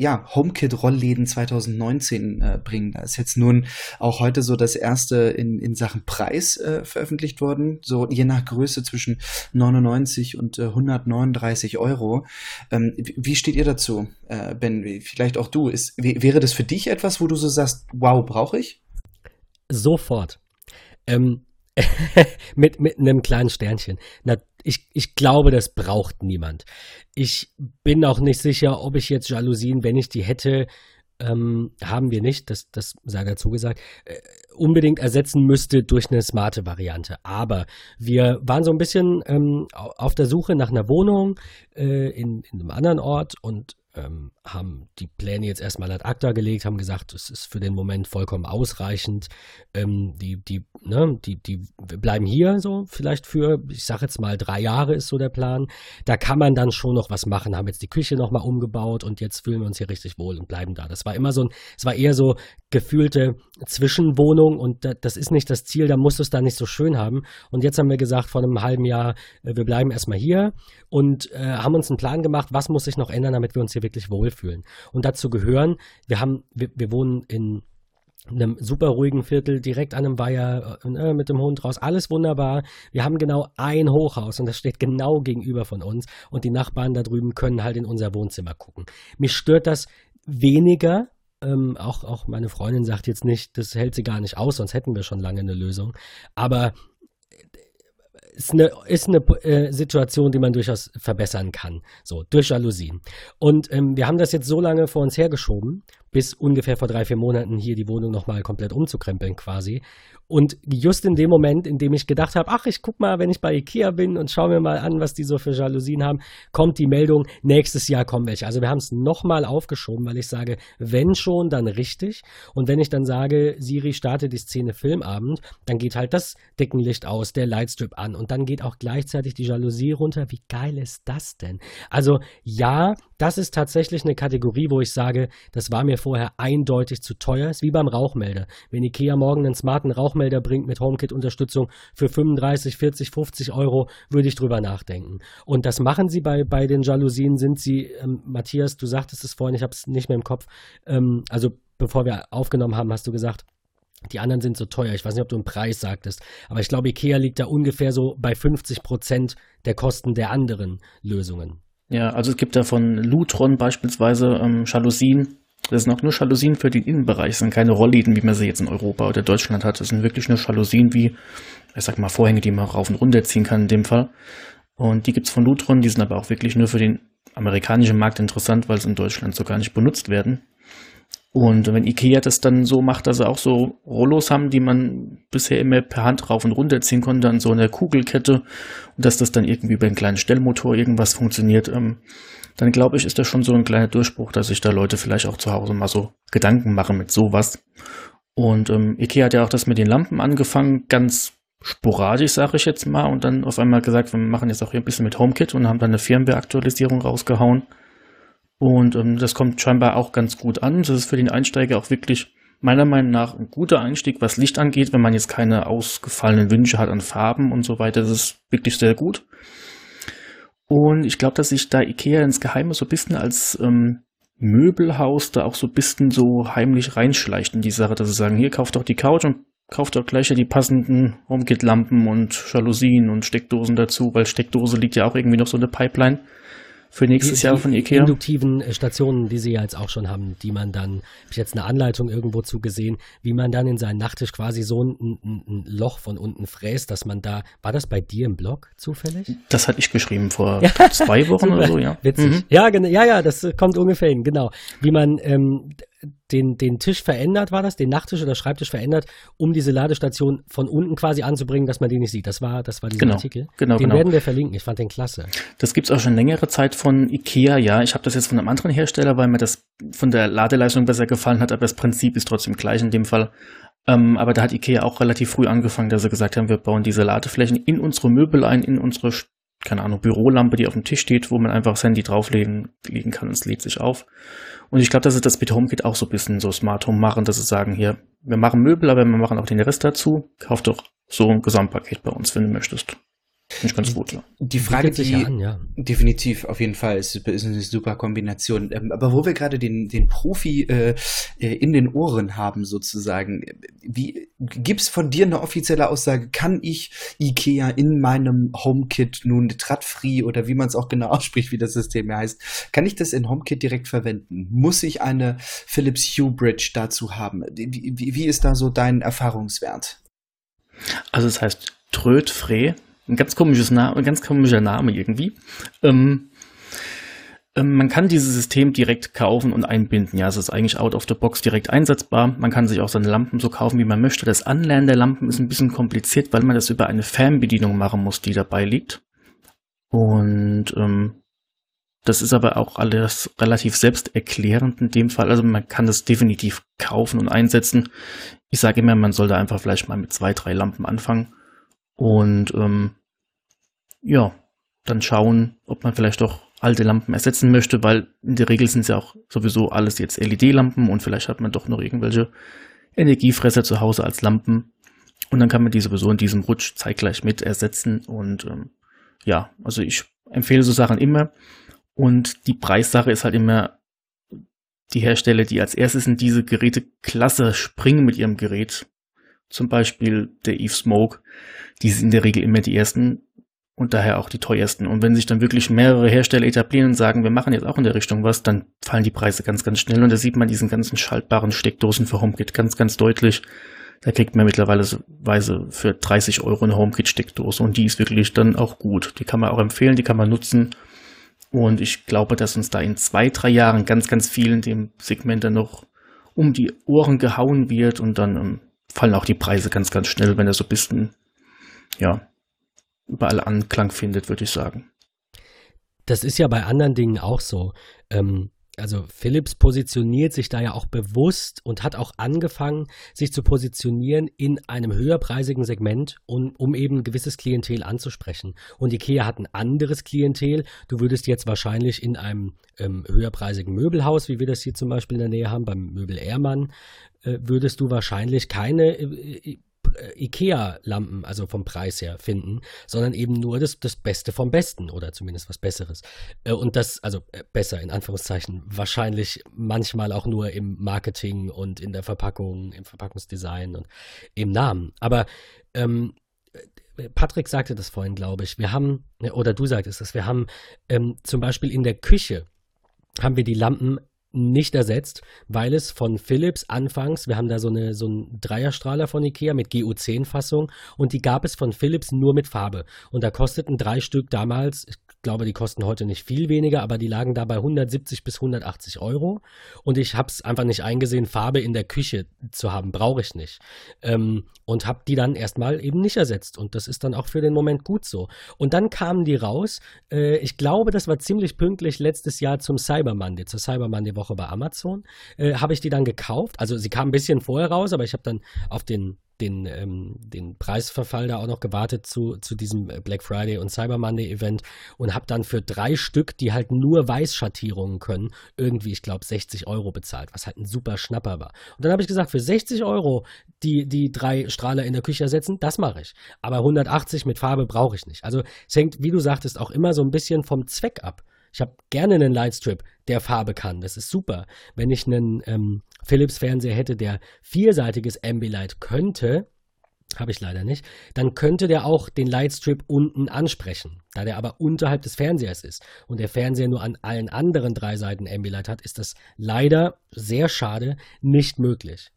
A: ja, HomeKit-Rollläden 2019 äh, bringen. Da ist jetzt nun auch heute so das erste in, in Sachen Preis äh, veröffentlicht worden, so je nach Größe zwischen 99 und äh, 139 Euro. Ähm, wie steht ihr dazu, äh, Ben? Vielleicht auch du. Ist, wäre das für dich etwas, wo du so sagst, wow, brauche ich?
B: Sofort. Ähm, mit, mit einem kleinen Sternchen. Na, ich, ich glaube, das braucht niemand. Ich bin auch nicht sicher, ob ich jetzt Jalousien, wenn ich die hätte, ähm, haben wir nicht, das, das sei dazu gesagt, äh, unbedingt ersetzen müsste durch eine smarte Variante. Aber wir waren so ein bisschen ähm, auf der Suche nach einer Wohnung äh, in, in einem anderen Ort und ähm, haben die Pläne jetzt erstmal ad acta gelegt, haben gesagt, es ist für den Moment vollkommen ausreichend. Ähm, die, die, ne, die, die bleiben hier so, vielleicht für, ich sage jetzt mal, drei Jahre ist so der Plan. Da kann man dann schon noch was machen, haben jetzt die Küche nochmal umgebaut und jetzt fühlen wir uns hier richtig wohl und bleiben da. Das war immer so ein, es war eher so gefühlte Zwischenwohnung und da, das ist nicht das Ziel, da musst du es da nicht so schön haben. Und jetzt haben wir gesagt, vor einem halben Jahr, äh, wir bleiben erstmal hier und äh, haben uns einen Plan gemacht, was muss sich noch ändern, damit wir uns hier wirklich wohlfühlen. Und dazu gehören, wir haben, wir, wir wohnen in einem super ruhigen Viertel, direkt an einem Weiher, äh, mit dem Hund raus, alles wunderbar. Wir haben genau ein Hochhaus und das steht genau gegenüber von uns und die Nachbarn da drüben können halt in unser Wohnzimmer gucken. Mich stört das weniger, ähm, auch, auch meine Freundin sagt jetzt nicht, das hält sie gar nicht aus, sonst hätten wir schon lange eine Lösung. Aber ist eine, ist eine äh, Situation, die man durchaus verbessern kann. So, durch Jalousien. Und ähm, wir haben das jetzt so lange vor uns hergeschoben, bis ungefähr vor drei, vier Monaten hier die Wohnung nochmal komplett umzukrempeln quasi. Und just in dem Moment, in dem ich gedacht habe, ach, ich guck mal, wenn ich bei Ikea bin und schaue mir mal an, was die so für Jalousien haben, kommt die Meldung, nächstes Jahr kommen welche. Also wir haben es nochmal aufgeschoben, weil ich sage, wenn schon, dann richtig. Und wenn ich dann sage, Siri starte die Szene Filmabend, dann geht halt das Deckenlicht aus, der Lightstrip an und dann geht auch gleichzeitig die Jalousie runter. Wie geil ist das denn? Also ja, das ist tatsächlich eine Kategorie, wo ich sage, das war mir vorher eindeutig zu teuer. Ist wie beim Rauchmelder. Wenn Ikea morgen einen smarten Rauchmelder bringt mit HomeKit-Unterstützung für 35, 40, 50 Euro, würde ich drüber nachdenken. Und das machen sie bei, bei den Jalousien, sind sie, ähm, Matthias, du sagtest es vorhin, ich habe es nicht mehr im Kopf, ähm, also bevor wir aufgenommen haben, hast du gesagt, die anderen sind so teuer. Ich weiß nicht, ob du einen Preis sagtest, aber ich glaube, Ikea liegt da ungefähr so bei 50 Prozent der Kosten der anderen Lösungen.
C: Ja, also es gibt da von Lutron beispielsweise ähm, Jalousien. Das sind auch nur Jalousien für den Innenbereich, das sind keine Rollläden, wie man sie jetzt in Europa oder Deutschland hat. Das sind wirklich nur Jalousien wie, ich sag mal, Vorhänge, die man rauf und runter ziehen kann in dem Fall. Und die gibt's von Lutron, die sind aber auch wirklich nur für den amerikanischen Markt interessant, weil sie in Deutschland so gar nicht benutzt werden. Und wenn Ikea das dann so macht, dass sie auch so Rollos haben, die man bisher immer per Hand rauf und runter ziehen konnte an so einer Kugelkette und dass das dann irgendwie über einen kleinen Stellmotor irgendwas funktioniert, ähm, dann glaube ich, ist das schon so ein kleiner Durchbruch, dass sich da Leute vielleicht auch zu Hause mal so Gedanken machen mit sowas. Und ähm, Ikea hat ja auch das mit den Lampen angefangen, ganz sporadisch, sage ich jetzt mal, und dann auf einmal gesagt, wir machen jetzt auch hier ein bisschen mit HomeKit und haben dann eine Firmware-Aktualisierung rausgehauen. Und ähm, das kommt scheinbar auch ganz gut an. Das ist für den Einsteiger auch wirklich meiner Meinung nach ein guter Einstieg, was Licht angeht, wenn man jetzt keine ausgefallenen Wünsche hat an Farben und so weiter. Das ist wirklich sehr gut. Und ich glaube, dass sich da Ikea ins Geheime so ein bisschen als ähm, Möbelhaus da auch so ein bisschen so heimlich reinschleicht in die Sache, dass sie sagen, hier kauft doch die Couch und kauft doch gleich ja die passenden HomeKit-Lampen und Jalousien und Steckdosen dazu, weil Steckdose liegt ja auch irgendwie noch so eine Pipeline für nächstes die, Jahr von Ikea.
B: induktiven äh, Stationen, die sie ja jetzt auch schon haben, die man dann, habe ich jetzt eine Anleitung irgendwo zugesehen, wie man dann in seinen Nachttisch quasi so ein, ein, ein, Loch von unten fräst, dass man da, war das bei dir im Blog zufällig?
C: Das hatte ich geschrieben vor zwei Wochen oder so, ja.
B: Witzig. Mhm. Ja, ja, ja, das kommt ungefähr hin, genau. Wie man ähm, den, den Tisch verändert, war das, den Nachttisch oder Schreibtisch verändert, um diese Ladestation von unten quasi anzubringen, dass man die nicht sieht. Das war, das war dieser
C: genau,
B: Artikel.
C: Genau,
B: den
C: genau.
B: werden wir verlinken. Ich fand den klasse.
C: Das gibt's auch schon längere Zeit von Ikea, ja. Ich habe das jetzt von einem anderen Hersteller, weil mir das von der Ladeleistung besser gefallen hat, aber das Prinzip ist trotzdem gleich in dem Fall. Ähm, aber da hat Ikea auch relativ früh angefangen, dass sie gesagt haben, wir bauen diese Ladeflächen in unsere Möbel ein, in unsere keine Ahnung, Bürolampe, die auf dem Tisch steht, wo man einfach das Handy drauflegen legen kann und es lädt sich auf. Und ich glaube, dass sie das mit HomeKit auch so ein bisschen so Smart Home machen, dass sie sagen, hier, wir machen Möbel, aber wir machen auch den Rest dazu. Kauf doch so ein Gesamtpaket bei uns, wenn du möchtest. Finde ich ganz gut, ja.
A: Die Frage, die,
B: an, ja.
A: definitiv, auf jeden Fall, ist, ist eine super Kombination. Ähm, aber wo wir gerade den, den Profi äh, äh, in den Ohren haben, sozusagen, wie gibt's von dir eine offizielle Aussage? Kann ich IKEA in meinem HomeKit nun Tradfree oder wie man es auch genau ausspricht, wie das System ja heißt, kann ich das in HomeKit direkt verwenden? Muss ich eine Philips Hue Bridge dazu haben? Wie, wie, wie ist da so dein Erfahrungswert?
C: Also es heißt Trödfree ein ganz komisches Name, ganz komischer Name irgendwie. Ähm, ähm, man kann dieses System direkt kaufen und einbinden. Ja, es ist eigentlich out of the box direkt einsetzbar. Man kann sich auch seine Lampen so kaufen, wie man möchte. Das Anlernen der Lampen ist ein bisschen kompliziert, weil man das über eine Fernbedienung machen muss, die dabei liegt. Und ähm, das ist aber auch alles relativ selbsterklärend in dem Fall. Also man kann das definitiv kaufen und einsetzen. Ich sage immer, man soll da einfach vielleicht mal mit zwei, drei Lampen anfangen. Und ähm, ja, dann schauen, ob man vielleicht doch alte Lampen ersetzen möchte, weil in der Regel sind es ja auch sowieso alles jetzt LED-Lampen und vielleicht hat man doch noch irgendwelche Energiefresser zu Hause als Lampen. Und dann kann man die sowieso in diesem Rutsch zeitgleich mit ersetzen. Und ähm, ja, also ich empfehle so Sachen immer. Und die Preissache ist halt immer die Hersteller, die als erstes in diese Geräteklasse springen mit ihrem Gerät. Zum Beispiel der Eve Smoke. Die sind in der Regel immer die ersten, und daher auch die teuersten. Und wenn sich dann wirklich mehrere Hersteller etablieren und sagen, wir machen jetzt auch in der Richtung was, dann fallen die Preise ganz, ganz schnell. Und da sieht man diesen ganzen schaltbaren Steckdosen für HomeKit ganz, ganz deutlich. Da kriegt man mittlerweile Weise für 30 Euro eine HomeKit-Steckdose und die ist wirklich dann auch gut. Die kann man auch empfehlen, die kann man nutzen. Und ich glaube, dass uns da in zwei, drei Jahren ganz, ganz viel in dem Segment dann noch um die Ohren gehauen wird und dann ähm, fallen auch die Preise ganz, ganz schnell, wenn er so ein bisschen, ja, überall Anklang findet, würde ich sagen.
B: Das ist ja bei anderen Dingen auch so. Ähm, also Philips positioniert sich da ja auch bewusst und hat auch angefangen, sich zu positionieren in einem höherpreisigen Segment, um, um eben ein gewisses Klientel anzusprechen. Und Ikea hat ein anderes Klientel. Du würdest jetzt wahrscheinlich in einem ähm, höherpreisigen Möbelhaus, wie wir das hier zum Beispiel in der Nähe haben, beim Möbel Ehrmann, äh, würdest du wahrscheinlich keine äh, äh, IKEA-Lampen, also vom Preis her, finden, sondern eben nur das, das Beste vom Besten oder zumindest was Besseres. Äh, und das, also äh, besser in Anführungszeichen, wahrscheinlich manchmal auch nur im Marketing und in der Verpackung, im Verpackungsdesign und im Namen. Aber ähm, Patrick sagte das vorhin, glaube ich. Wir haben, oder du sagtest es, wir haben ähm, zum Beispiel in der Küche haben wir die Lampen nicht ersetzt, weil es von Philips anfangs, wir haben da so, eine, so einen Dreierstrahler von Ikea mit GU10-Fassung und die gab es von Philips nur mit Farbe. Und da kosteten drei Stück damals, ich glaube, die kosten heute nicht viel weniger, aber die lagen da bei 170 bis 180 Euro. Und ich habe es einfach nicht eingesehen, Farbe in der Küche zu haben, brauche ich nicht. Ähm, und habe die dann erstmal eben nicht ersetzt. Und das ist dann auch für den Moment gut so. Und dann kamen die raus. Äh, ich glaube, das war ziemlich pünktlich letztes Jahr zum Cyber Monday, zur Cyber Monday Woche bei Amazon. Äh, habe ich die dann gekauft. Also sie kam ein bisschen vorher raus, aber ich habe dann auf den den, ähm, den Preisverfall da auch noch gewartet zu, zu diesem Black Friday und Cyber Monday Event und habe dann für drei Stück, die halt nur Weißschattierungen können, irgendwie, ich glaube, 60 Euro bezahlt, was halt ein super Schnapper war. Und dann habe ich gesagt, für 60 Euro die, die drei Strahler in der Küche ersetzen, das mache ich. Aber 180 mit Farbe brauche ich nicht. Also es hängt, wie du sagtest, auch immer so ein bisschen vom Zweck ab. Ich habe gerne einen Lightstrip, der Farbe kann. Das ist super. Wenn ich einen ähm, Philips-Fernseher hätte, der vierseitiges Ambilight könnte, habe ich leider nicht, dann könnte der auch den Lightstrip unten ansprechen. Da der aber unterhalb des Fernsehers ist und der Fernseher nur an allen anderen drei Seiten Ambilight hat, ist das leider sehr schade nicht möglich.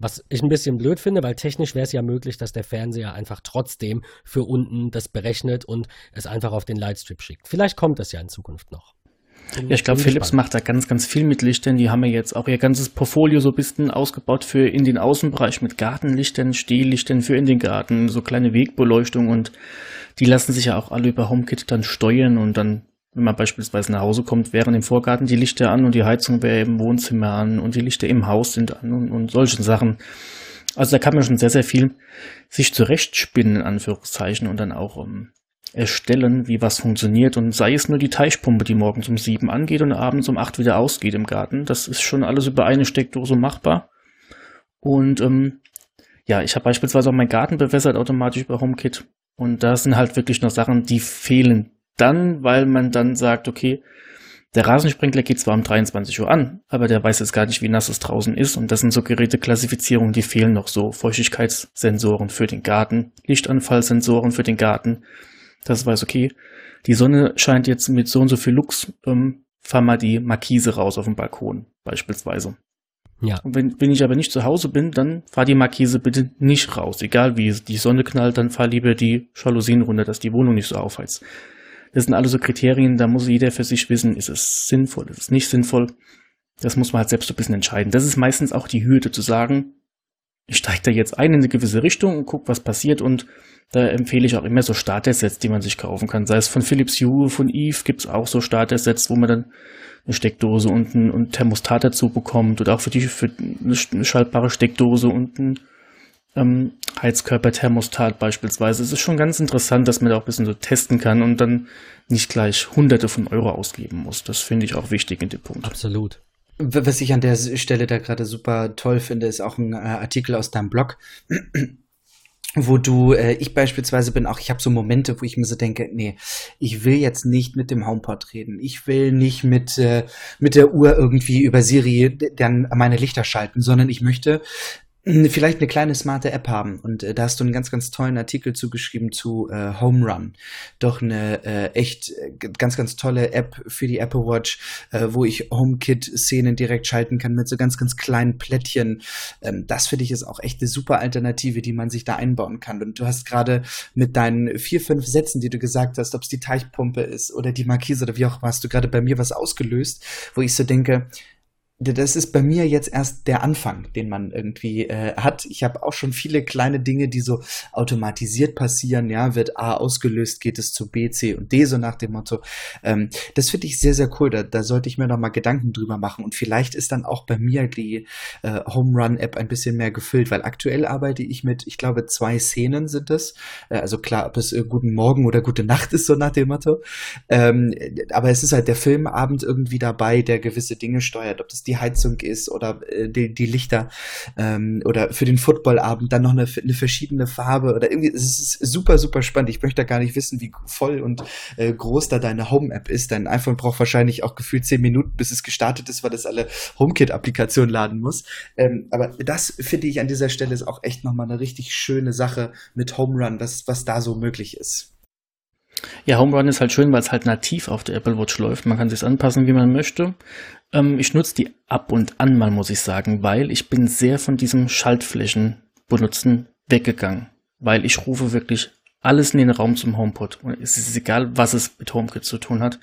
B: Was ich ein bisschen blöd finde, weil technisch wäre es ja möglich, dass der Fernseher einfach trotzdem für unten das berechnet und es einfach auf den Lightstrip schickt. Vielleicht kommt das ja in Zukunft noch.
C: Ja, ich glaube, Philips macht da ganz, ganz viel mit Lichtern. Die haben ja jetzt auch ihr ganzes Portfolio so ein bisschen ausgebaut für in den Außenbereich mit Gartenlichtern, Stehlichtern für in den Garten, so kleine Wegbeleuchtung und die lassen sich ja auch alle über HomeKit dann steuern und dann wenn man beispielsweise nach Hause kommt, wären im Vorgarten die Lichter an und die Heizung wäre im Wohnzimmer an und die Lichter im Haus sind an und, und solchen Sachen. Also da kann man schon sehr, sehr viel sich zurechtspinnen, in Anführungszeichen, und dann auch um, ähm, erstellen, wie was funktioniert. Und sei es nur die Teichpumpe, die morgens um sieben angeht und abends um acht wieder ausgeht im Garten. Das ist schon alles über eine Steckdose machbar. Und ähm, ja, ich habe beispielsweise auch meinen Garten bewässert automatisch über HomeKit. Und da sind halt wirklich noch Sachen, die fehlen dann, weil man dann sagt, okay, der Rasensprenkler geht zwar um 23 Uhr an, aber der weiß jetzt gar nicht, wie nass es draußen ist. Und das sind so Geräteklassifizierungen, die fehlen noch so. Feuchtigkeitssensoren für den Garten, Lichtanfallsensoren für den Garten. Das weiß, okay, die Sonne scheint jetzt mit so und so viel Lux, ähm, fahr mal die Markise raus auf dem Balkon, beispielsweise. Ja. Und wenn, wenn ich aber nicht zu Hause bin, dann fahr die Markise bitte nicht raus. Egal wie die Sonne knallt, dann fahr lieber die Jalousien runter, dass die Wohnung nicht so aufheizt. Das sind alle so Kriterien, da muss jeder für sich wissen, ist es sinnvoll, ist es nicht sinnvoll. Das muss man halt selbst so ein bisschen entscheiden. Das ist meistens auch die Hürde zu sagen, ich steige da jetzt ein in eine gewisse Richtung und gucke, was passiert und da empfehle ich auch immer so Starter-Sets, die man sich kaufen kann. Sei es von Philips Hue, von Eve gibt's auch so Starter-Sets, wo man dann eine Steckdose und ein, und Thermostat dazu bekommt oder auch für die für eine schaltbare Steckdose und ein ähm, Heizkörperthermostat beispielsweise. Es ist schon ganz interessant, dass man da auch ein bisschen so testen kann und dann nicht gleich hunderte von Euro ausgeben muss. Das finde ich auch wichtig in dem Punkt.
B: Absolut.
A: Was ich an der Stelle da gerade super toll finde, ist auch ein äh, Artikel aus deinem Blog, wo du, äh, ich beispielsweise bin auch, ich habe so Momente, wo ich mir so denke, nee, ich will jetzt nicht mit dem HomePod reden. Ich will nicht mit, äh, mit der Uhr irgendwie über Siri dann meine Lichter schalten, sondern ich möchte vielleicht eine kleine smarte App haben. Und äh, da hast du einen ganz, ganz tollen Artikel zugeschrieben zu äh, Home Run. Doch eine äh, echt äh, ganz, ganz tolle App für die Apple Watch, äh, wo ich HomeKit-Szenen direkt schalten kann mit so ganz, ganz kleinen Plättchen. Ähm, das finde ich ist auch echt eine super Alternative, die man sich da einbauen kann. Und du hast gerade mit deinen vier, fünf Sätzen, die du gesagt hast, ob es die Teichpumpe ist oder die Markise oder wie auch immer, hast du gerade bei mir was ausgelöst, wo ich so denke, das ist bei mir jetzt erst der Anfang, den man irgendwie äh, hat. Ich habe auch schon viele kleine Dinge, die so automatisiert passieren. Ja, wird A ausgelöst, geht es zu B, C und D, so nach dem Motto. Ähm, das finde ich sehr, sehr cool. Da, da sollte ich mir noch mal Gedanken drüber machen. Und vielleicht ist dann auch bei mir die äh, Home Run App ein bisschen mehr gefüllt, weil aktuell arbeite ich mit, ich glaube, zwei Szenen sind es. Äh, also klar, ob es äh, Guten Morgen oder Gute Nacht ist, so nach dem Motto. Ähm, aber es ist halt der Filmabend irgendwie dabei, der gewisse Dinge steuert. Ob das die Heizung ist oder äh, die, die Lichter ähm, oder für den Footballabend dann noch eine, eine verschiedene Farbe oder irgendwie, es ist super, super spannend. Ich möchte da gar nicht wissen, wie voll und äh, groß da deine Home-App ist. Dein iPhone braucht wahrscheinlich auch gefühlt zehn Minuten, bis es gestartet ist, weil es alle HomeKit-Applikationen laden muss. Ähm, aber das finde ich an dieser Stelle ist auch echt nochmal eine richtig schöne Sache mit Home Run, was, was da so möglich ist.
C: Ja, Home Run ist halt schön, weil es halt nativ auf der Apple Watch läuft. Man kann sich anpassen, wie man möchte. Ähm, ich nutze die ab und an mal, muss ich sagen, weil ich bin sehr von diesem Schaltflächen benutzen weggegangen. Weil ich rufe wirklich alles in den Raum zum HomePod. Und es ist egal, was es mit HomeKit zu tun hat.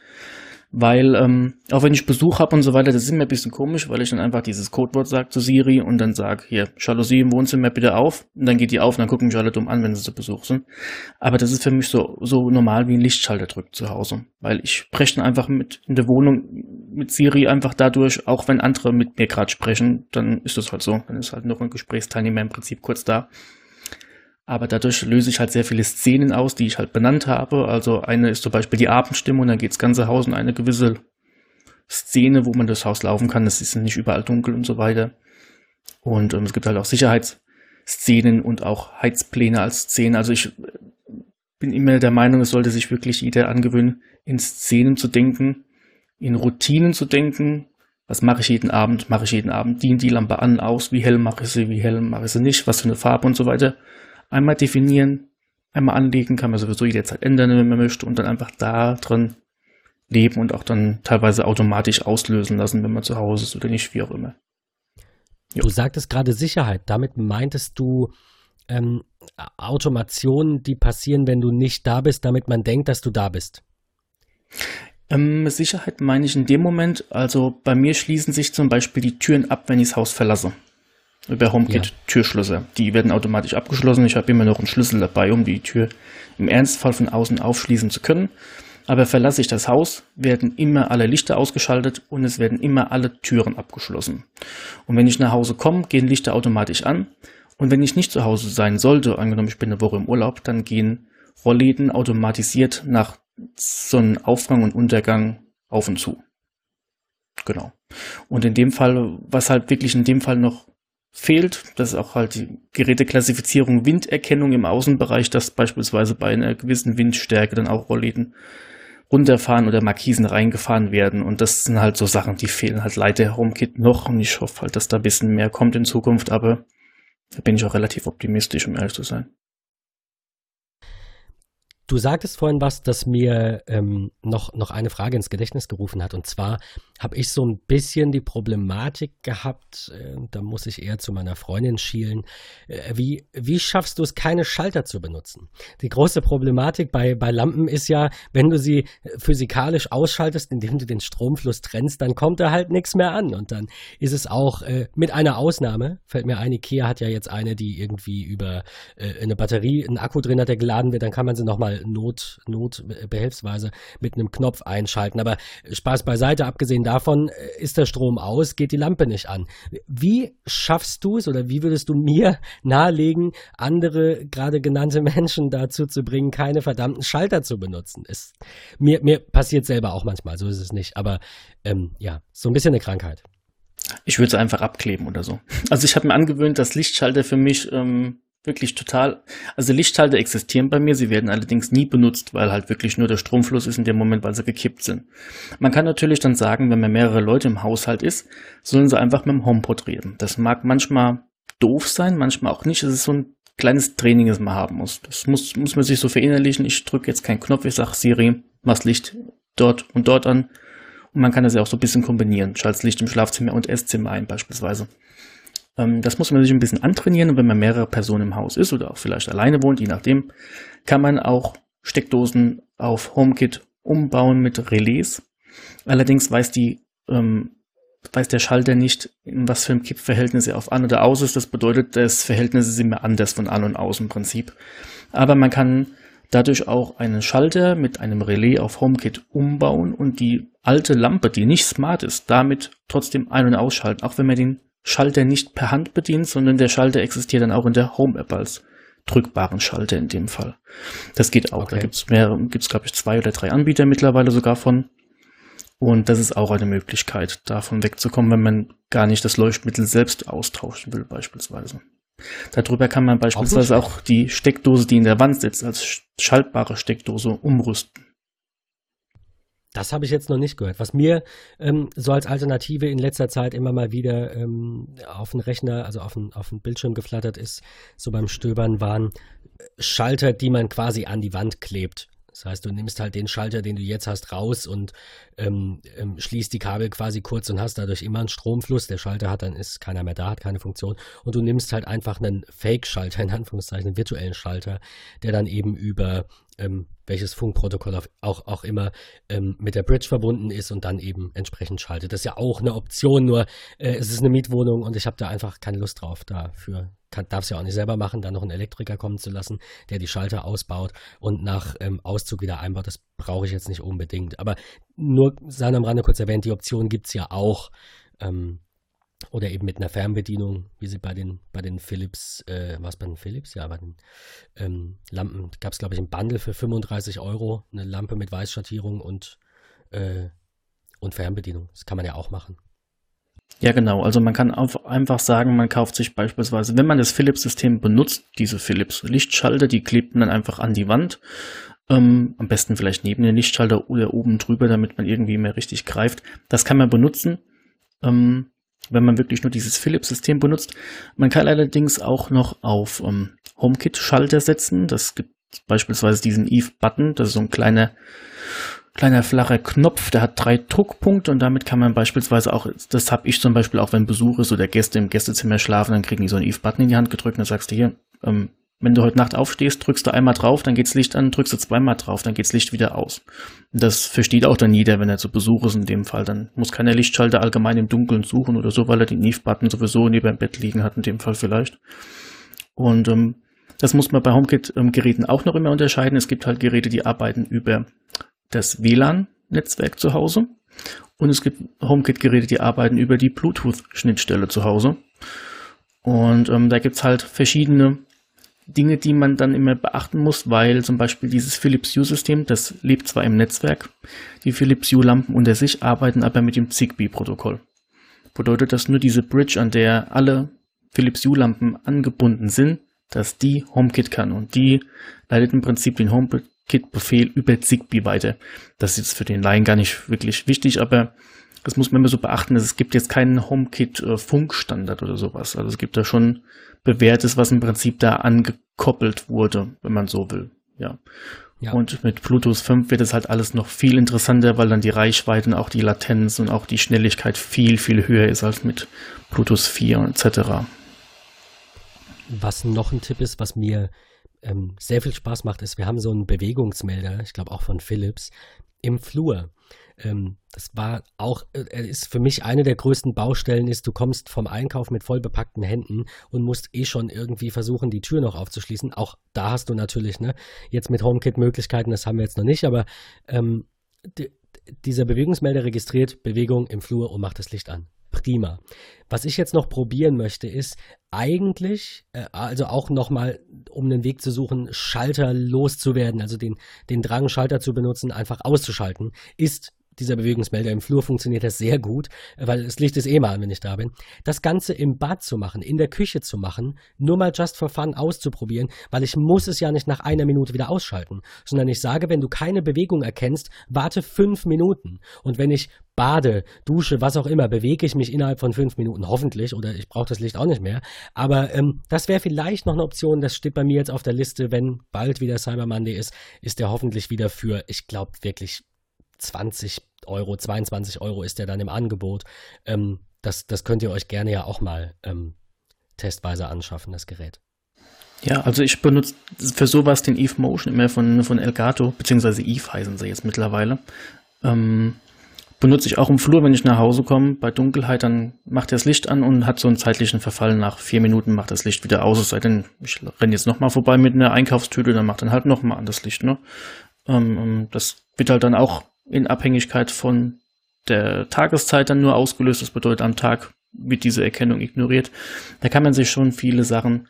C: Weil, ähm, auch wenn ich Besuch habe und so weiter, das ist immer ein bisschen komisch, weil ich dann einfach dieses Codewort sage zu Siri und dann sage, hier, Jalousie im Wohnzimmer bitte auf. Und dann geht die auf und dann gucken mich alle dumm an, wenn sie zu Besuch sind. Aber das ist für mich so, so normal wie ein Lichtschalter drückt zu Hause. Weil ich spreche dann einfach mit in der Wohnung mit Siri einfach dadurch, auch wenn andere mit mir gerade sprechen, dann ist das halt so. Dann ist halt noch ein Gesprächsteilnehmer im Prinzip kurz da. Aber dadurch löse ich halt sehr viele Szenen aus, die ich halt benannt habe. Also eine ist zum Beispiel die Abendstimmung, dann geht das ganze Haus in eine gewisse Szene, wo man das Haus laufen kann. Es ist nicht überall dunkel und so weiter. Und ähm, es gibt halt auch Sicherheitsszenen und auch Heizpläne als Szenen. Also ich bin immer der Meinung, es sollte sich wirklich jeder angewöhnen, in Szenen zu denken, in Routinen zu denken. Was mache ich jeden Abend? Mache ich jeden Abend? Dient die Lampe an, aus? Wie hell mache ich sie? Wie hell mache ich sie nicht? Was für eine Farbe und so weiter einmal definieren, einmal anlegen, kann man sowieso jederzeit ändern, wenn man möchte, und dann einfach da drin leben und auch dann teilweise automatisch auslösen lassen, wenn man zu Hause ist oder nicht, wie auch immer.
B: Jo. Du sagtest gerade Sicherheit. Damit meintest du ähm, Automationen, die passieren, wenn du nicht da bist, damit man denkt, dass du da bist.
C: Ähm, Sicherheit meine ich in dem Moment, also bei mir schließen sich zum Beispiel die Türen ab, wenn ich das Haus verlasse über HomeKit ja. Türschlösser. Die werden automatisch abgeschlossen. Ich habe immer noch einen Schlüssel dabei, um die Tür im Ernstfall von außen aufschließen zu können. Aber verlasse ich das Haus, werden immer alle Lichter ausgeschaltet und es werden immer alle Türen abgeschlossen. Und wenn ich nach Hause komme, gehen Lichter automatisch an. Und wenn ich nicht zu Hause sein sollte, angenommen ich bin eine Woche im Urlaub, dann gehen Rollläden automatisiert nach Sonnenaufgang und Untergang auf und zu. Genau. Und in dem Fall, was halt wirklich in dem Fall noch fehlt. Das ist auch halt die Geräteklassifizierung Winderkennung im Außenbereich, dass beispielsweise bei einer gewissen Windstärke dann auch Rollläden runterfahren oder Markisen reingefahren werden. Und das sind halt so Sachen, die fehlen halt leider HomeKit noch. Und ich hoffe halt, dass da ein bisschen mehr kommt in Zukunft. Aber da bin ich auch relativ optimistisch, um ehrlich zu sein.
B: Du sagtest vorhin was, das mir ähm, noch, noch eine Frage ins Gedächtnis gerufen hat. Und zwar habe ich so ein bisschen die Problematik gehabt, äh, da muss ich eher zu meiner Freundin schielen, äh, wie, wie schaffst du es, keine Schalter zu benutzen? Die große Problematik bei, bei Lampen ist ja, wenn du sie physikalisch ausschaltest, indem du den Stromfluss trennst, dann kommt da halt nichts mehr an. Und dann ist es auch äh, mit einer Ausnahme, fällt mir ein, Ikea hat ja jetzt eine, die irgendwie über äh, eine Batterie, einen Akku drin hat, der geladen wird, dann kann man sie nochmal Not, Notbehelfsweise mit einem Knopf einschalten. Aber Spaß beiseite, abgesehen davon äh, ist der Strom aus, geht die Lampe nicht an. Wie schaffst du es oder wie würdest du mir nahelegen, andere gerade genannte Menschen dazu zu bringen, keine verdammten Schalter zu benutzen? Ist, mir, mir passiert selber auch manchmal, so ist es nicht. Aber ähm, ja, so ein bisschen eine Krankheit.
C: Ich würde es einfach abkleben oder so. Also ich habe mir angewöhnt, dass Lichtschalter für mich ähm, wirklich total, also Lichtschalter existieren bei mir, sie werden allerdings nie benutzt, weil halt wirklich nur der Stromfluss ist in dem Moment, weil sie gekippt sind. Man kann natürlich dann sagen, wenn man mehrere Leute im Haushalt ist, sollen sie einfach mit dem HomePod reden. Das mag manchmal doof sein, manchmal auch nicht. Es ist so ein kleines Training, das man haben muss. Das muss, muss man sich so verinnerlichen. Ich drücke jetzt keinen Knopf, ich sage Siri, mach Licht dort und dort an. Und man kann das ja auch so ein bisschen kombinieren. Schaltet Licht im Schlafzimmer und Esszimmer ein beispielsweise. Ähm, das muss man sich ein bisschen antrainieren und wenn man mehrere Personen im Haus ist oder auch vielleicht alleine wohnt, je nachdem, kann man auch Steckdosen auf HomeKit umbauen mit Relais. Allerdings weiß die ähm, weiß der Schalter nicht, in was für einem Kippverhältnis er auf an oder aus ist. Das bedeutet, das Verhältnis ist immer anders von an und aus im Prinzip. Aber man kann dadurch auch einen Schalter mit einem Relais auf HomeKit umbauen und die alte Lampe, die nicht smart ist, damit trotzdem ein- und ausschalten, auch wenn man den Schalter nicht per Hand bedient, sondern der Schalter existiert dann auch in der Home-App als drückbaren Schalter in dem Fall. Das geht auch. Okay. Da gibt's mehr, gibt's glaube ich zwei oder drei Anbieter mittlerweile sogar von. Und das ist auch eine Möglichkeit, davon wegzukommen, wenn man gar nicht das Leuchtmittel selbst austauschen will, beispielsweise. Darüber kann man beispielsweise auch, auch die Steckdose, die in der Wand sitzt, als schaltbare Steckdose umrüsten.
B: Das habe ich jetzt noch nicht gehört. Was mir ähm, so als Alternative in letzter Zeit immer mal wieder ähm, auf den Rechner, also auf den, auf den Bildschirm geflattert ist, so beim Stöbern, waren Schalter, die man quasi an die Wand klebt. Das heißt, du nimmst halt den Schalter, den du jetzt hast, raus und ähm, ähm, schließt die Kabel quasi kurz und hast dadurch immer einen Stromfluss. Der Schalter hat, dann ist keiner mehr da, hat keine Funktion. Und du nimmst halt einfach einen Fake-Schalter, in Anführungszeichen, einen virtuellen Schalter, der dann eben über ähm, welches Funkprotokoll auch, auch immer ähm, mit der Bridge verbunden ist und dann eben entsprechend schaltet. Das ist ja auch eine Option, nur äh, es ist eine Mietwohnung und ich habe da einfach keine Lust drauf dafür. Darf es ja auch nicht selber machen, dann noch einen Elektriker kommen zu lassen, der die Schalter ausbaut und nach ähm, Auszug wieder einbaut. Das brauche ich jetzt nicht unbedingt. Aber nur, sei am Rande kurz erwähnt, die Option gibt es ja auch. Ähm, oder eben mit einer Fernbedienung, wie sie bei den, bei den Philips, äh, was bei den Philips? Ja, bei den ähm, Lampen gab es, glaube ich, ein Bundle für 35 Euro, eine Lampe mit Weißschattierung und, äh, und Fernbedienung. Das kann man ja auch machen.
C: Ja, genau. Also man kann einfach sagen, man kauft sich beispielsweise, wenn man das Philips-System benutzt, diese Philips-Lichtschalter, die klebt man dann einfach an die Wand. Ähm, am besten vielleicht neben den Lichtschalter oder oben drüber, damit man irgendwie mehr richtig greift. Das kann man benutzen. Ähm, wenn man wirklich nur dieses Philips-System benutzt. Man kann allerdings auch noch auf ähm, HomeKit-Schalter setzen. Das gibt beispielsweise diesen Eve-Button. Das ist so ein kleiner, kleiner flacher Knopf, der hat drei Druckpunkte und damit kann man beispielsweise auch, das habe ich zum Beispiel auch, wenn Besuch ist oder Gäste im Gästezimmer schlafen, dann kriegen die so einen Eve-Button in die Hand gedrückt und dann sagst du hier, ähm, wenn du heute Nacht aufstehst, drückst du einmal drauf, dann geht's Licht an, drückst du zweimal drauf, dann geht's Licht wieder aus. Das versteht auch dann jeder, wenn er zu Besuch ist in dem Fall. Dann muss keiner Lichtschalter allgemein im Dunkeln suchen oder so, weil er den Neve-Button sowieso neben dem Bett liegen hat, in dem Fall vielleicht. Und ähm, das muss man bei HomeKit-Geräten auch noch immer unterscheiden. Es gibt halt Geräte, die arbeiten über das WLAN-Netzwerk zu Hause. Und es gibt HomeKit-Geräte, die arbeiten über die Bluetooth-Schnittstelle zu Hause. Und ähm, da gibt's halt verschiedene Dinge, die man dann immer beachten muss, weil zum Beispiel dieses Philips Hue-System, das lebt zwar im Netzwerk, die Philips Hue-Lampen unter sich arbeiten aber mit dem Zigbee-Protokoll. Bedeutet das nur diese Bridge, an der alle Philips Hue-Lampen angebunden sind, dass die HomeKit kann und die leitet im Prinzip den HomeKit-Befehl über Zigbee weiter. Das ist für den Laien gar nicht wirklich wichtig, aber das muss man immer so beachten, dass es gibt jetzt keinen HomeKit-Funkstandard oder sowas. Also es gibt da schon bewährtes, was im Prinzip da angekoppelt wurde, wenn man so will. Ja. ja. Und mit Bluetooth 5 wird es halt alles noch viel interessanter, weil dann die Reichweite und auch die Latenz und auch die Schnelligkeit viel, viel höher ist als mit Bluetooth 4 etc.
B: Was noch ein Tipp ist, was mir ähm, sehr viel Spaß macht, ist, wir haben so einen Bewegungsmelder, ich glaube auch von Philips, im Flur. Ähm, das war auch, äh, ist für mich eine der größten Baustellen ist, du kommst vom Einkauf mit vollbepackten Händen und musst eh schon irgendwie versuchen, die Tür noch aufzuschließen. Auch da hast du natürlich, ne, jetzt mit HomeKit Möglichkeiten, das haben wir jetzt noch nicht, aber ähm, dieser Bewegungsmelder registriert Bewegung im Flur und macht das Licht an. Prima. Was ich jetzt noch probieren möchte, ist eigentlich, äh, also auch nochmal, um einen Weg zu suchen, Schalter loszuwerden, also den, den Drang, Schalter zu benutzen, einfach auszuschalten, ist dieser Bewegungsmelder im Flur funktioniert das sehr gut, weil das Licht ist eh mal, wenn ich da bin. Das Ganze im Bad zu machen, in der Küche zu machen, nur mal just for fun auszuprobieren, weil ich muss es ja nicht nach einer Minute wieder ausschalten, sondern ich sage, wenn du keine Bewegung erkennst, warte fünf Minuten. Und wenn ich bade, dusche, was auch immer, bewege ich mich innerhalb von fünf Minuten, hoffentlich, oder ich brauche das Licht auch nicht mehr. Aber ähm, das wäre vielleicht noch eine Option, das steht bei mir jetzt auf der Liste, wenn bald wieder Cyber Monday ist, ist der hoffentlich wieder für, ich glaube wirklich 20 Euro, 22 Euro ist der dann im Angebot. Ähm, das, das könnt ihr euch gerne ja auch mal ähm, testweise anschaffen, das Gerät.
C: Ja, also ich benutze für sowas den Eve Motion immer von, von Elgato, beziehungsweise Eve heißen sie jetzt mittlerweile. Ähm, benutze ich auch im Flur, wenn ich nach Hause komme. Bei Dunkelheit, dann macht er das Licht an und hat so einen zeitlichen Verfall. Nach vier Minuten macht das Licht wieder aus. Es sei denn, ich renne jetzt nochmal vorbei mit einer Einkaufstüte, dann macht dann halt nochmal an das Licht. Ne? Ähm, ähm, das wird halt dann auch in Abhängigkeit von der Tageszeit dann nur ausgelöst. Das bedeutet, am Tag wird diese Erkennung ignoriert. Da kann man sich schon viele Sachen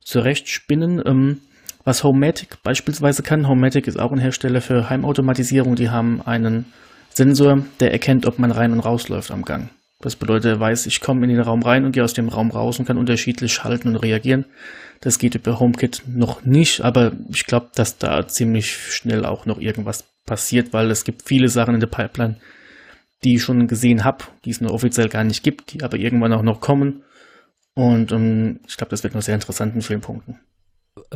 C: zurechtspinnen. Ähm, was Homematic beispielsweise kann, Homematic ist auch ein Hersteller für Heimautomatisierung. Die haben einen Sensor, der erkennt, ob man rein und rausläuft am Gang. Das bedeutet, er weiß, ich komme in den Raum rein und gehe aus dem Raum raus und kann unterschiedlich schalten und reagieren. Das geht über HomeKit noch nicht, aber ich glaube, dass da ziemlich schnell auch noch irgendwas passiert, weil es gibt viele Sachen in der Pipeline, die ich schon gesehen habe, die es nur offiziell gar nicht gibt, die aber irgendwann auch noch kommen. Und ähm, ich glaube, das wird noch sehr interessant mit vielen Punkten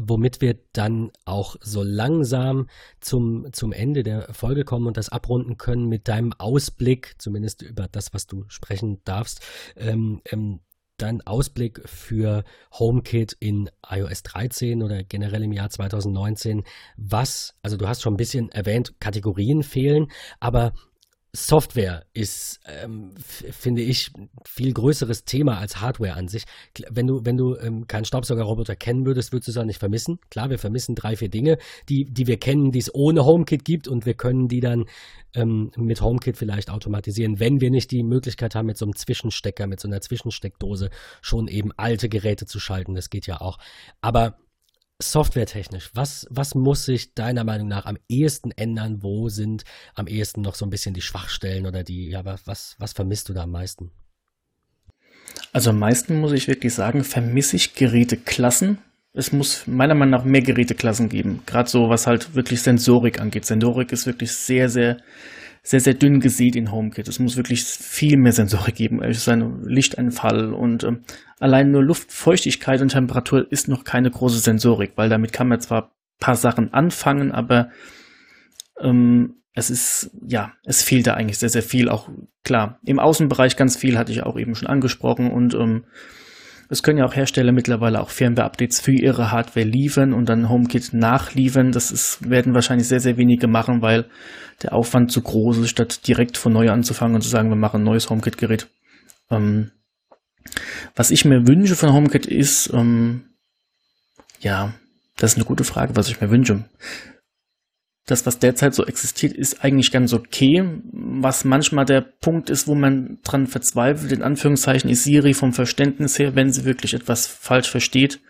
B: womit wir dann auch so langsam zum, zum Ende der Folge kommen und das abrunden können mit deinem Ausblick, zumindest über das, was du sprechen darfst, ähm, ähm, dein Ausblick für HomeKit in iOS 13 oder generell im Jahr 2019. Was, also du hast schon ein bisschen erwähnt, Kategorien fehlen, aber Software ist, ähm, finde ich, viel größeres Thema als Hardware an sich. Wenn du, wenn du ähm, keinen Staubsaugerroboter kennen würdest, würdest du es auch nicht vermissen. Klar, wir vermissen drei, vier Dinge, die, die wir kennen, die es ohne HomeKit gibt und wir können die dann ähm, mit HomeKit vielleicht automatisieren, wenn wir nicht die Möglichkeit haben, mit so einem Zwischenstecker, mit so einer Zwischensteckdose schon eben alte Geräte zu schalten. Das geht ja auch. Aber softwaretechnisch, was, was muss sich deiner Meinung nach am ehesten ändern? Wo sind am ehesten noch so ein bisschen die Schwachstellen oder die, ja, was, was vermisst du da am meisten?
C: Also am meisten muss ich wirklich sagen, vermisse ich Geräteklassen. Es muss meiner Meinung nach mehr Geräteklassen geben. Gerade so, was halt wirklich Sensorik angeht. Sensorik ist wirklich sehr, sehr sehr, sehr dünn gesät in HomeKit. Es muss wirklich viel mehr Sensorik geben. Es ist ein Lichteinfall und ähm, allein nur Luftfeuchtigkeit und Temperatur ist noch keine große Sensorik, weil damit kann man zwar paar Sachen anfangen, aber ähm, es ist, ja, es fehlt da eigentlich sehr, sehr viel. Auch klar, im Außenbereich ganz viel hatte ich auch eben schon angesprochen und ähm, es können ja auch Hersteller mittlerweile auch Firmware-Updates für ihre Hardware liefern und dann HomeKit nachliefern. Das ist, werden wahrscheinlich sehr, sehr wenige machen, weil der Aufwand zu groß ist, statt direkt von neu anzufangen und zu sagen, wir machen ein neues HomeKit-Gerät. Ähm, was ich mir wünsche von HomeKit ist, ähm, ja, das ist eine gute Frage, was ich mir wünsche das, was derzeit so existiert, ist eigentlich ganz okay. Was manchmal der Punkt ist, wo man dran verzweifelt, in Anführungszeichen, ist Siri vom Verständnis her, wenn sie wirklich etwas falsch versteht.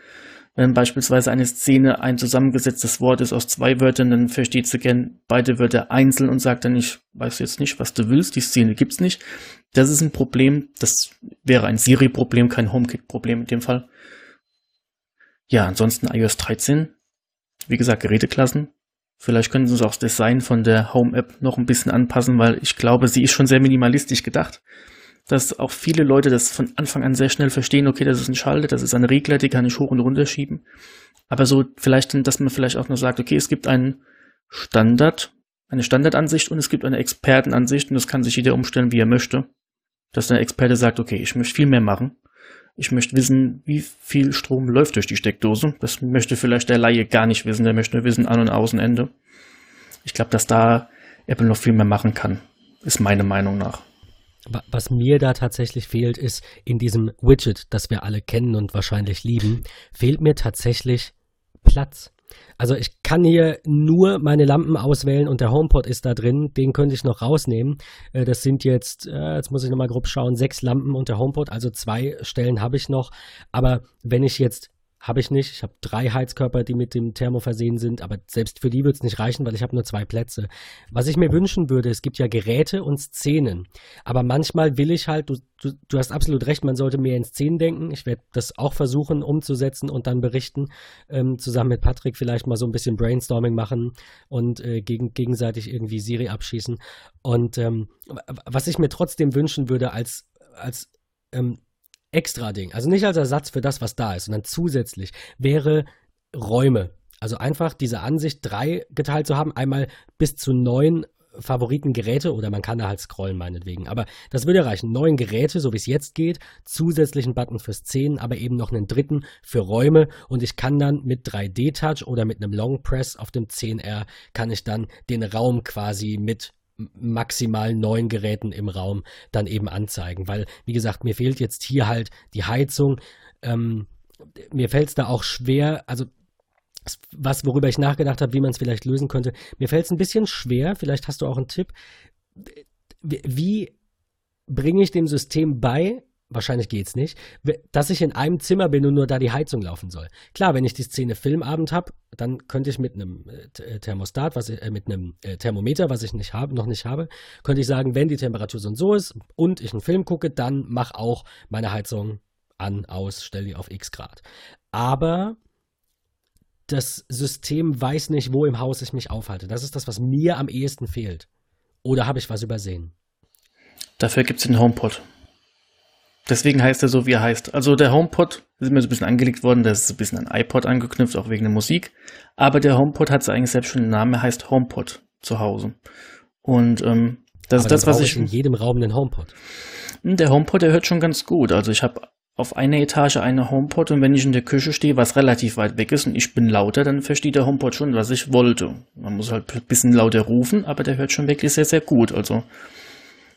C: Wenn beispielsweise eine Szene ein zusammengesetztes Wort ist aus zwei Wörtern, dann versteht sie gern beide Wörter einzeln und sagt dann, ich weiß jetzt nicht, was du willst, die Szene gibt's nicht. Das ist ein Problem, das wäre ein Siri-Problem, kein HomeKit-Problem in dem Fall. Ja, ansonsten iOS 13, wie gesagt, Geräteklassen, Vielleicht können sie uns auch das Design von der Home-App noch ein bisschen anpassen, weil ich glaube, sie ist schon sehr minimalistisch gedacht. Dass auch viele Leute das von Anfang an sehr schnell verstehen, okay, das ist ein Schalter, das ist ein Regler, die kann ich hoch und runter schieben. Aber so vielleicht, dass man vielleicht auch noch sagt, okay, es gibt einen Standard, eine Standardansicht und es gibt eine Expertenansicht und das kann sich jeder umstellen, wie er möchte. Dass der Experte sagt, okay, ich möchte viel mehr machen. Ich möchte wissen, wie viel Strom läuft durch die Steckdose. Das möchte vielleicht der Laie gar nicht wissen. Der möchte nur wissen, An- und Außenende. Ich glaube, dass da Apple noch viel mehr machen kann. Ist meine Meinung nach.
B: Was mir da tatsächlich fehlt, ist in diesem Widget, das wir alle kennen und wahrscheinlich lieben, fehlt mir tatsächlich Platz. Also ich kann hier nur meine Lampen auswählen und der HomePod ist da drin. Den könnte ich noch rausnehmen. Äh, das sind jetzt, äh, jetzt muss ich nochmal grob schauen, sechs Lampen und der HomePod. Also zwei Stellen habe ich noch. Aber wenn ich jetzt habe ich nicht. Ich habe drei Heizkörper, die mit dem Thermo versehen sind, aber selbst für die wird es nicht reichen, weil ich habe nur zwei Plätze. Was ich mir wünschen würde, es gibt ja Geräte und Szenen. Aber manchmal will ich halt, du, du, du hast absolut recht, man sollte mehr in Szenen denken. Ich werde das auch versuchen umzusetzen und dann berichten. Ähm, zusammen mit Patrick vielleicht mal so ein bisschen Brainstorming machen und äh, gegen, gegenseitig irgendwie Siri abschießen. Und ähm, was ich mir trotzdem wünschen würde als, als ähm, extra Ding, also nicht als Ersatz für das, was da ist, sondern zusätzlich wäre Räume. Also einfach diese Ansicht drei geteilt zu haben, einmal bis zu neun Favoritengeräte oder man kann da halt scrollen meinetwegen. Aber das würde reichen. Neun Geräte, so wie es jetzt geht, zusätzlichen Button fürs 10, aber eben noch einen dritten für Räume und ich kann dann mit 3D-Touch oder mit einem Long Press auf dem 10R kann ich dann den Raum quasi mit maximal neun Geräten im Raum dann eben anzeigen. Weil, wie gesagt, mir fehlt jetzt hier halt die Heizung. Ähm, mir fällt es da auch schwer, also was, worüber ich nachgedacht habe, wie man es vielleicht lösen könnte. Mir fällt es ein bisschen schwer, vielleicht hast du auch einen Tipp. Wie bringe ich dem System bei, wahrscheinlich geht's nicht, dass ich in einem Zimmer bin und nur da die Heizung laufen soll. Klar, wenn ich die Szene Filmabend habe, dann könnte ich mit einem äh, äh, Thermostat, was ich, äh, mit einem äh, Thermometer, was ich nicht habe, noch nicht habe, könnte ich sagen, wenn die Temperatur so und so ist und ich einen Film gucke, dann mach auch meine Heizung an, aus, stell die auf X Grad. Aber das System weiß nicht, wo im Haus ich mich aufhalte. Das ist das, was mir am ehesten fehlt. Oder habe ich was übersehen?
C: Dafür gibt es den HomePod. Deswegen heißt er so, wie er heißt. Also der HomePod ist mir so ein bisschen angelegt worden, das ist ein bisschen an iPod angeknüpft, auch wegen der Musik. Aber der HomePod hat eigentlich selbst schon einen Namen, er heißt HomePod zu Hause. Und ähm, das Aber ist das, was ich.
B: in jedem Raum einen HomePod.
C: Hm, der HomePod, der hört schon ganz gut. Also ich habe auf einer Etage eine HomePod und wenn ich in der Küche stehe, was relativ weit weg ist und ich bin lauter, dann versteht der HomePod schon, was ich wollte. Man muss halt ein bisschen lauter rufen, aber der hört schon wirklich sehr, sehr gut. Also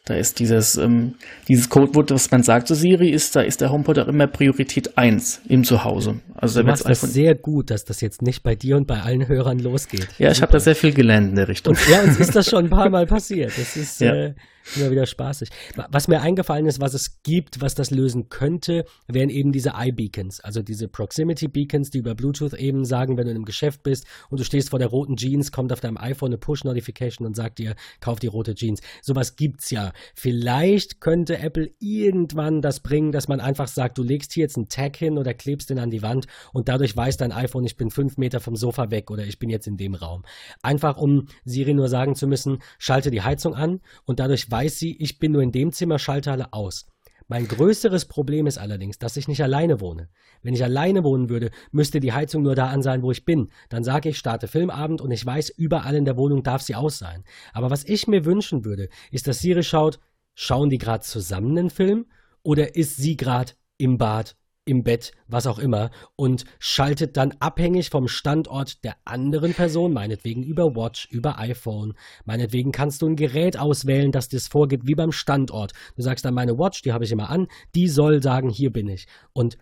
C: da ist dieses, ähm, dieses Codewort, was man sagt zu Siri, ist, da ist der HomePod auch immer Priorität 1 im Zuhause.
B: Also du machst das sehr gut, dass das jetzt nicht bei dir und bei allen Hörern losgeht.
C: Ja, ich habe da sehr viel gelernt in der Richtung.
B: Und, ja, uns ist das schon ein paar Mal passiert. Das ist, ja. äh, immer wieder spaßig. Was mir eingefallen ist, was es gibt, was das lösen könnte, wären eben diese iBeacons, also diese Proximity Beacons, die über Bluetooth eben sagen, wenn du in einem Geschäft bist und du stehst vor der roten Jeans, kommt auf deinem iPhone eine Push-Notification und sagt dir, kauf die rote Jeans. Sowas gibt's ja. Vielleicht könnte Apple irgendwann das bringen, dass man einfach sagt, du legst hier jetzt einen Tag hin oder klebst den an die Wand und dadurch weiß dein iPhone, ich bin fünf Meter vom Sofa weg oder ich bin jetzt in dem Raum. Einfach um Siri nur sagen zu müssen, schalte die Heizung an und dadurch weiß sie, ich bin nur in dem Zimmer, schalte alle aus. Mein größeres Problem ist allerdings, dass ich nicht alleine wohne. Wenn ich alleine wohnen würde, müsste die Heizung nur da an sein, wo ich bin. Dann sage ich, starte Filmabend und ich weiß, überall in der Wohnung darf sie aus sein. Aber was ich mir wünschen würde, ist, dass Siri schaut, schauen die gerade zusammen einen Film oder ist sie gerade im Bad im Bett, was auch immer, und schaltet dann abhängig vom Standort der anderen Person, meinetwegen über Watch, über iPhone, meinetwegen kannst du ein Gerät auswählen, das das vorgibt, wie beim Standort. Du sagst dann, meine Watch, die habe ich immer an, die soll sagen, hier bin ich. Und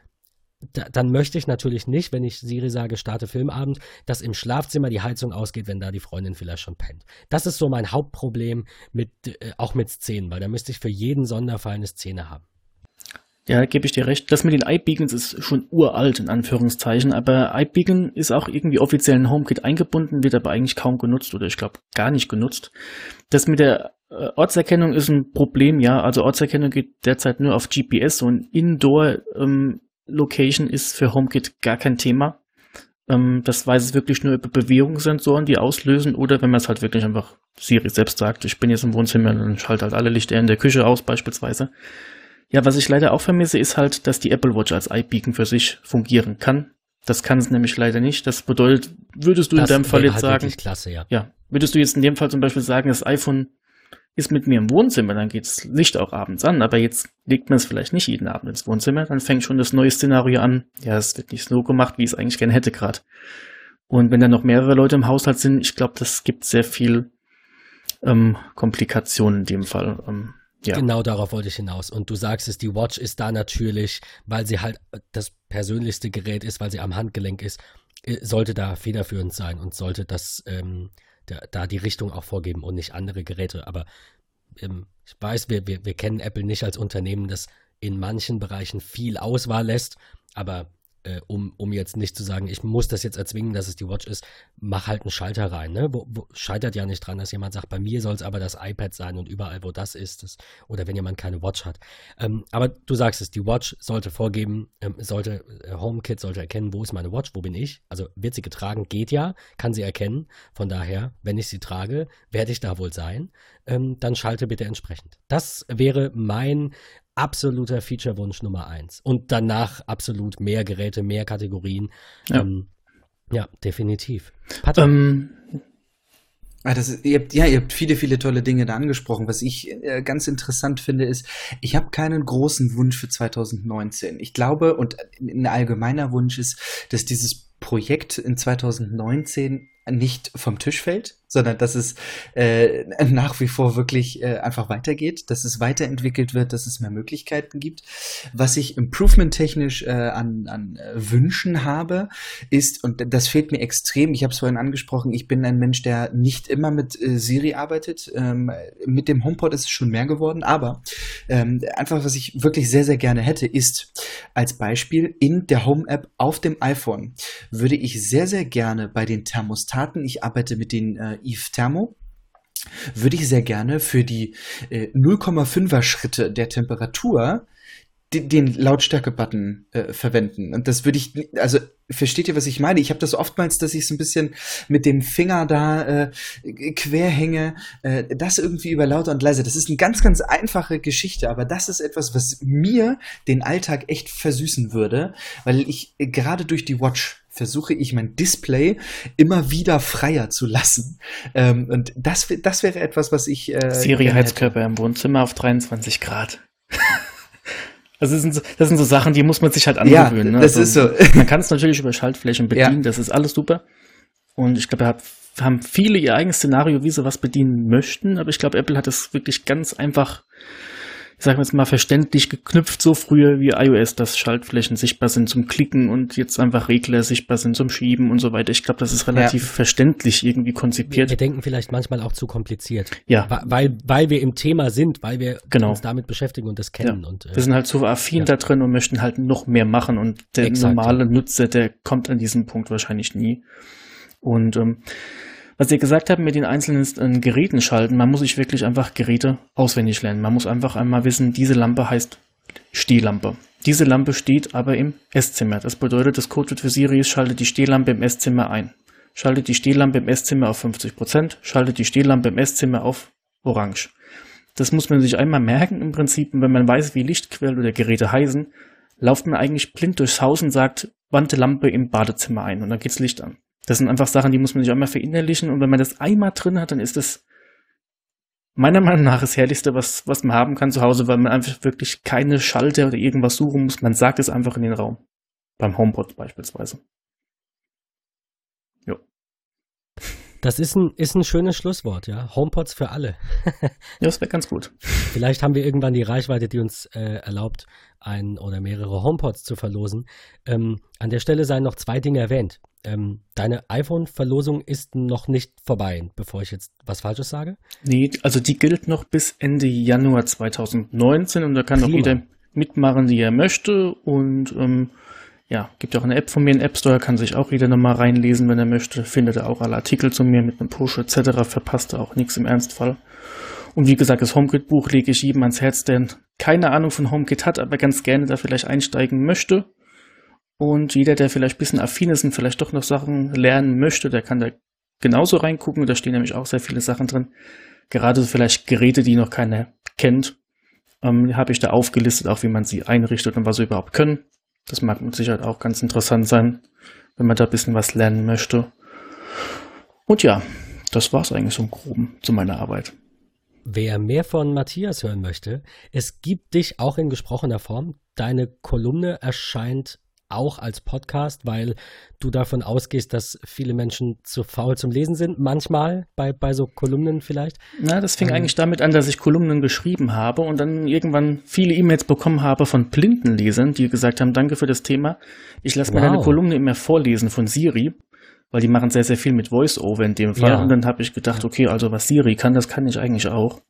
B: da, dann möchte ich natürlich nicht, wenn ich Siri sage, starte Filmabend, dass im Schlafzimmer die Heizung ausgeht, wenn da die Freundin vielleicht schon pennt. Das ist so mein Hauptproblem mit, äh, auch mit Szenen, weil da müsste ich für jeden Sonderfall eine Szene haben.
C: Ja, gebe ich dir recht. Das mit den iBeacons ist schon uralt, in Anführungszeichen, aber iBeacon ist auch irgendwie offiziell in HomeKit eingebunden, wird aber eigentlich kaum genutzt oder ich glaube gar nicht genutzt. Das mit der äh, Ortserkennung ist ein Problem, ja. Also Ortserkennung geht derzeit nur auf GPS und Indoor ähm, Location ist für HomeKit gar kein Thema. Ähm, das weiß es wirklich nur über Bewegungssensoren, die auslösen oder wenn man es halt wirklich einfach Siri selbst sagt, ich bin jetzt im Wohnzimmer, dann schalte halt alle Lichter in der Küche aus beispielsweise. Ja, was ich leider auch vermisse, ist halt, dass die Apple Watch als iBeacon für sich fungieren kann. Das kann es nämlich leider nicht. Das bedeutet, würdest du das in deinem Fall jetzt halt sagen,
B: klasse, ja.
C: ja, würdest du jetzt in dem Fall zum Beispiel sagen, das iPhone ist mit mir im Wohnzimmer, dann geht das Licht auch abends an, aber jetzt legt man es vielleicht nicht jeden Abend ins Wohnzimmer, dann fängt schon das neue Szenario an. Ja, es wird nicht so gemacht, wie ich es eigentlich gerne hätte gerade. Und wenn dann noch mehrere Leute im Haushalt sind, ich glaube, das gibt sehr viel ähm, Komplikationen in dem Fall. Ähm,
B: ja. Genau darauf wollte ich hinaus. Und du sagst es, die Watch ist da natürlich, weil sie halt das persönlichste Gerät ist, weil sie am Handgelenk ist, äh, sollte da federführend sein und sollte das ähm, da, da, die Richtung auch vorgeben und nicht andere Geräte. Aber ähm, ich weiß, wir, wir, wir kennen Apple nicht als Unternehmen, das in manchen Bereichen viel Auswahl lässt, aber äh, um, um jetzt nicht zu sagen, ich muss das jetzt erzwingen, dass es die Watch ist, mach halt einen Schalter rein. Ne? Wo, wo, scheitert ja nicht dran, dass jemand sagt, bei mir soll es aber das iPad sein und überall, wo das ist, das, oder wenn jemand keine Watch hat. Ähm, aber du sagst es, die Watch sollte vorgeben, ähm, sollte, äh, HomeKit sollte erkennen, wo ist meine Watch, wo bin ich? Also wird sie getragen, geht ja, kann sie erkennen. Von daher, wenn ich sie trage, werde ich da wohl sein. Ähm, dann schalte bitte entsprechend. Das wäre mein absoluter Feature-Wunsch Nummer eins. Und danach absolut mehr Geräte, mehr Kategorien. Ja, ähm, ja definitiv.
A: Ähm, ah, das ist, ihr habt, ja, ihr habt viele, viele tolle Dinge da angesprochen. Was ich äh, ganz interessant finde, ist, ich habe keinen großen Wunsch für 2019. Ich glaube, und ein allgemeiner Wunsch ist, dass dieses Projekt in 2019 nicht vom Tisch fällt, sondern dass es äh, nach wie vor wirklich äh, einfach weitergeht, dass es weiterentwickelt wird, dass es mehr Möglichkeiten gibt. Was ich improvement-technisch äh, an, an äh, Wünschen habe, ist, und das fehlt mir extrem, ich habe es vorhin angesprochen, ich bin ein Mensch, der nicht immer mit äh, Siri arbeitet. Ähm, mit dem HomePod ist es schon mehr geworden, aber ähm, einfach, was ich wirklich sehr, sehr gerne hätte, ist als Beispiel in der Home-App auf dem iPhone würde ich sehr, sehr gerne bei den Thermostaten, ich arbeite mit den äh, Eve Thermo, würde ich sehr gerne für die äh, 0,5er Schritte der Temperatur den Lautstärke-Button äh, verwenden. Und das würde ich, also versteht ihr, was ich meine? Ich habe das oftmals, dass ich so ein bisschen mit dem Finger da äh, quer hänge, äh, das irgendwie über lauter und leise. Das ist eine ganz, ganz einfache Geschichte, aber das ist etwas, was mir den Alltag echt versüßen würde, weil ich äh, gerade durch die Watch versuche ich mein Display immer wieder freier zu lassen. Ähm, und das, das wäre etwas, was ich.
C: Äh, Siri-Heizkörper im Wohnzimmer auf 23 Grad. Also das sind, so, das sind so Sachen, die muss man sich halt angewöhnen.
A: Ja, ne? das also, ist
C: so. Man kann es natürlich über Schaltflächen bedienen, ja. das ist alles super. Und ich glaube, wir haben viele ihr eigenes Szenario, wie sie was bedienen möchten, aber ich glaube, Apple hat es wirklich ganz einfach ich sage jetzt mal, verständlich geknüpft, so früher wie iOS, dass Schaltflächen sichtbar sind zum Klicken und jetzt einfach Regler sichtbar sind zum Schieben und so weiter. Ich glaube, das ist relativ ja. verständlich irgendwie konzipiert.
B: Wir, wir, denken vielleicht manchmal auch zu kompliziert.
C: Ja.
B: Weil, weil wir im Thema sind, weil wir genau. uns damit beschäftigen und das kennen.
C: Ja.
B: Und,
C: äh, wir sind halt so affin ja. da drin und möchten halt noch mehr machen und der Exakt, normale Nutzer, der kommt an diesen Punkt wahrscheinlich nie. Und ähm, was ihr gesagt habt mit den einzelnen äh, Geräten schalten, man muss sich wirklich einfach Geräte auswendig lernen. Man muss einfach einmal wissen, diese Lampe heißt Stehlampe. Diese Lampe steht aber im Esszimmer. Das bedeutet, das Code wird für Siri schaltet die Stehlampe im Esszimmer ein. Schaltet die Stehlampe im Esszimmer auf 50%, schaltet die Stehlampe im Esszimmer auf Orange. Das muss man sich einmal merken im Prinzip. Und wenn man weiß, wie Lichtquellen oder Geräte heißen, lauft man eigentlich blind durchs Haus und sagt, wandte Lampe im Badezimmer ein und dann geht's Licht an. Das sind einfach Sachen, die muss man sich einmal verinnerlichen und wenn man das einmal drin hat, dann ist das meiner Meinung nach das Herrlichste, was, was man haben kann zu Hause, weil man einfach wirklich keine Schalter oder irgendwas suchen muss. Man sagt es einfach in den Raum. Beim HomePod beispielsweise.
B: Jo. Das ist ein, ist ein schönes Schlusswort, ja. HomePods für alle.
C: ja, das wäre ganz gut.
B: Vielleicht haben wir irgendwann die Reichweite, die uns äh, erlaubt, ein oder mehrere HomePods zu verlosen. Ähm, an der Stelle seien noch zwei Dinge erwähnt. Ähm, deine iPhone-Verlosung ist noch nicht vorbei, bevor ich jetzt was Falsches sage?
C: Nee, also die gilt noch bis Ende Januar 2019 und da kann Prima. auch jeder mitmachen, die er möchte. Und ähm, ja, gibt auch eine App von mir, in App Store, kann sich auch jeder nochmal reinlesen, wenn er möchte. Findet er auch alle Artikel zu mir mit einem Push etc. Verpasst er auch nichts im Ernstfall. Und wie gesagt, das HomeKit-Buch lege ich jedem ans Herz, der keine Ahnung von HomeKit hat, aber ganz gerne da vielleicht einsteigen möchte. Und jeder, der vielleicht ein bisschen affin ist und vielleicht doch noch Sachen lernen möchte, der kann da genauso reingucken. Da stehen nämlich auch sehr viele Sachen drin. Gerade vielleicht Geräte, die noch keiner kennt, ähm, habe ich da aufgelistet, auch wie man sie einrichtet und was sie überhaupt können. Das mag mit Sicherheit auch ganz interessant sein, wenn man da ein bisschen was lernen möchte. Und ja, das war es eigentlich so im Groben zu meiner Arbeit.
B: Wer mehr von Matthias hören möchte, es gibt dich auch in gesprochener Form. Deine Kolumne erscheint auch als Podcast, weil du davon ausgehst, dass viele Menschen zu faul zum Lesen sind, manchmal bei, bei so Kolumnen vielleicht?
C: Na, das fing ähm, eigentlich damit an, dass ich Kolumnen geschrieben habe und dann irgendwann viele E-Mails bekommen habe von blinden Lesern, die gesagt haben, danke für das Thema. Ich lasse wow. mir deine Kolumne immer vorlesen von Siri, weil die machen sehr, sehr viel mit Voice-Over in dem Fall. Ja. Und dann habe ich gedacht, okay, also was Siri kann, das kann ich eigentlich auch.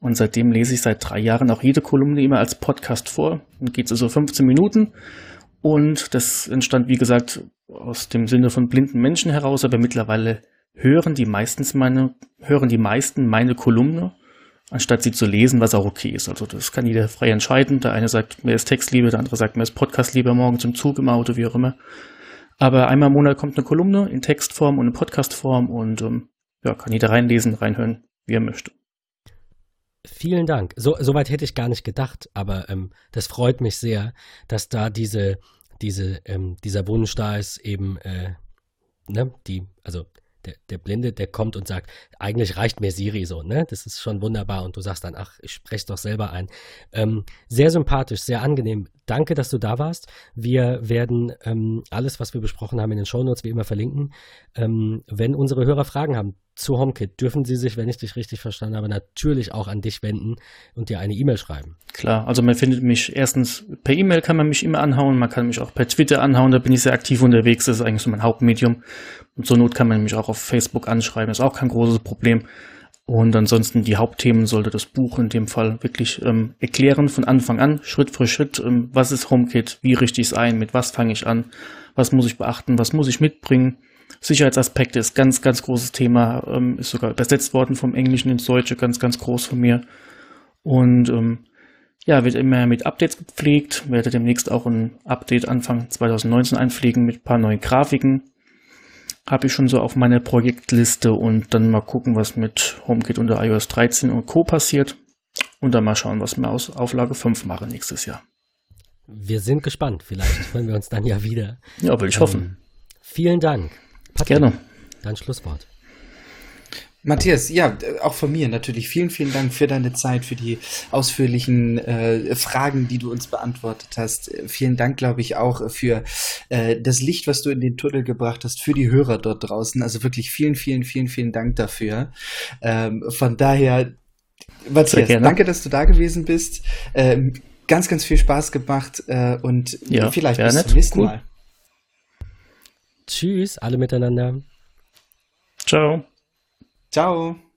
C: Und seitdem lese ich seit drei Jahren auch jede Kolumne immer als Podcast vor. Dann geht es so 15 Minuten. Und das entstand, wie gesagt, aus dem Sinne von blinden Menschen heraus, aber mittlerweile hören die meistens meine, hören die meisten meine Kolumne, anstatt sie zu lesen, was auch okay ist. Also das kann jeder frei entscheiden. Der eine sagt, mir ist Text lieber, der andere sagt, mir ist Podcast lieber morgen zum Zug im Auto, wie auch immer. Aber einmal im Monat kommt eine Kolumne in Textform und in Podcastform und ähm, ja, kann jeder reinlesen, reinhören, wie er möchte.
B: Vielen Dank. So, weit hätte ich gar nicht gedacht, aber ähm, das freut mich sehr, dass da diese, diese, ähm, dieser Wunsch da ist, eben, äh, ne, die, also der, der Blinde, der kommt und sagt, eigentlich reicht mir Siri so, ne? Das ist schon wunderbar. Und du sagst dann, ach, ich spreche doch selber ein. Ähm, sehr sympathisch, sehr angenehm. Danke, dass du da warst. Wir werden ähm, alles, was wir besprochen haben, in den Shownotes wie immer verlinken. Ähm, wenn unsere Hörer Fragen haben zu HomeKit, dürfen sie sich, wenn ich dich richtig verstanden habe, natürlich auch an dich wenden und dir eine E-Mail schreiben.
C: Klar, also man findet mich erstens per E-Mail kann man mich immer anhauen, man kann mich auch per Twitter anhauen, da bin ich sehr aktiv unterwegs, das ist eigentlich so mein Hauptmedium. Und zur Not kann man mich auch auf Facebook anschreiben, ist auch kein großes Problem. Und ansonsten die Hauptthemen sollte das Buch in dem Fall wirklich ähm, erklären von Anfang an, Schritt für Schritt, ähm, was ist HomeKit, wie richte ich es ein, mit was fange ich an, was muss ich beachten, was muss ich mitbringen. Sicherheitsaspekte ist ganz, ganz großes Thema, ähm, ist sogar übersetzt worden vom Englischen ins Deutsche, ganz, ganz groß von mir. Und ähm, ja, wird immer mit Updates gepflegt, werde demnächst auch ein Update Anfang 2019 einpflegen mit ein paar neuen Grafiken habe ich schon so auf meiner Projektliste und dann mal gucken, was mit HomeKit unter iOS 13 und Co. passiert. Und dann mal schauen, was wir aus Auflage 5 machen nächstes Jahr.
B: Wir sind gespannt. Vielleicht hören wir uns dann ja wieder.
C: Ja, will ich ähm, hoffen.
B: Vielen Dank.
C: Patrick, Gerne.
B: Dein Schlusswort.
A: Matthias, ja, auch von mir natürlich vielen, vielen Dank für deine Zeit, für die ausführlichen äh, Fragen, die du uns beantwortet hast. Vielen Dank, glaube ich, auch für äh, das Licht, was du in den Tunnel gebracht hast, für die Hörer dort draußen. Also wirklich vielen, vielen, vielen, vielen Dank dafür. Ähm, von daher, Matthias, danke, dass du da gewesen bist. Ähm, ganz, ganz viel Spaß gemacht äh, und ja, vielleicht bis zum nächsten cool. Mal.
B: Tschüss, alle miteinander.
C: Ciao.
A: Ciao.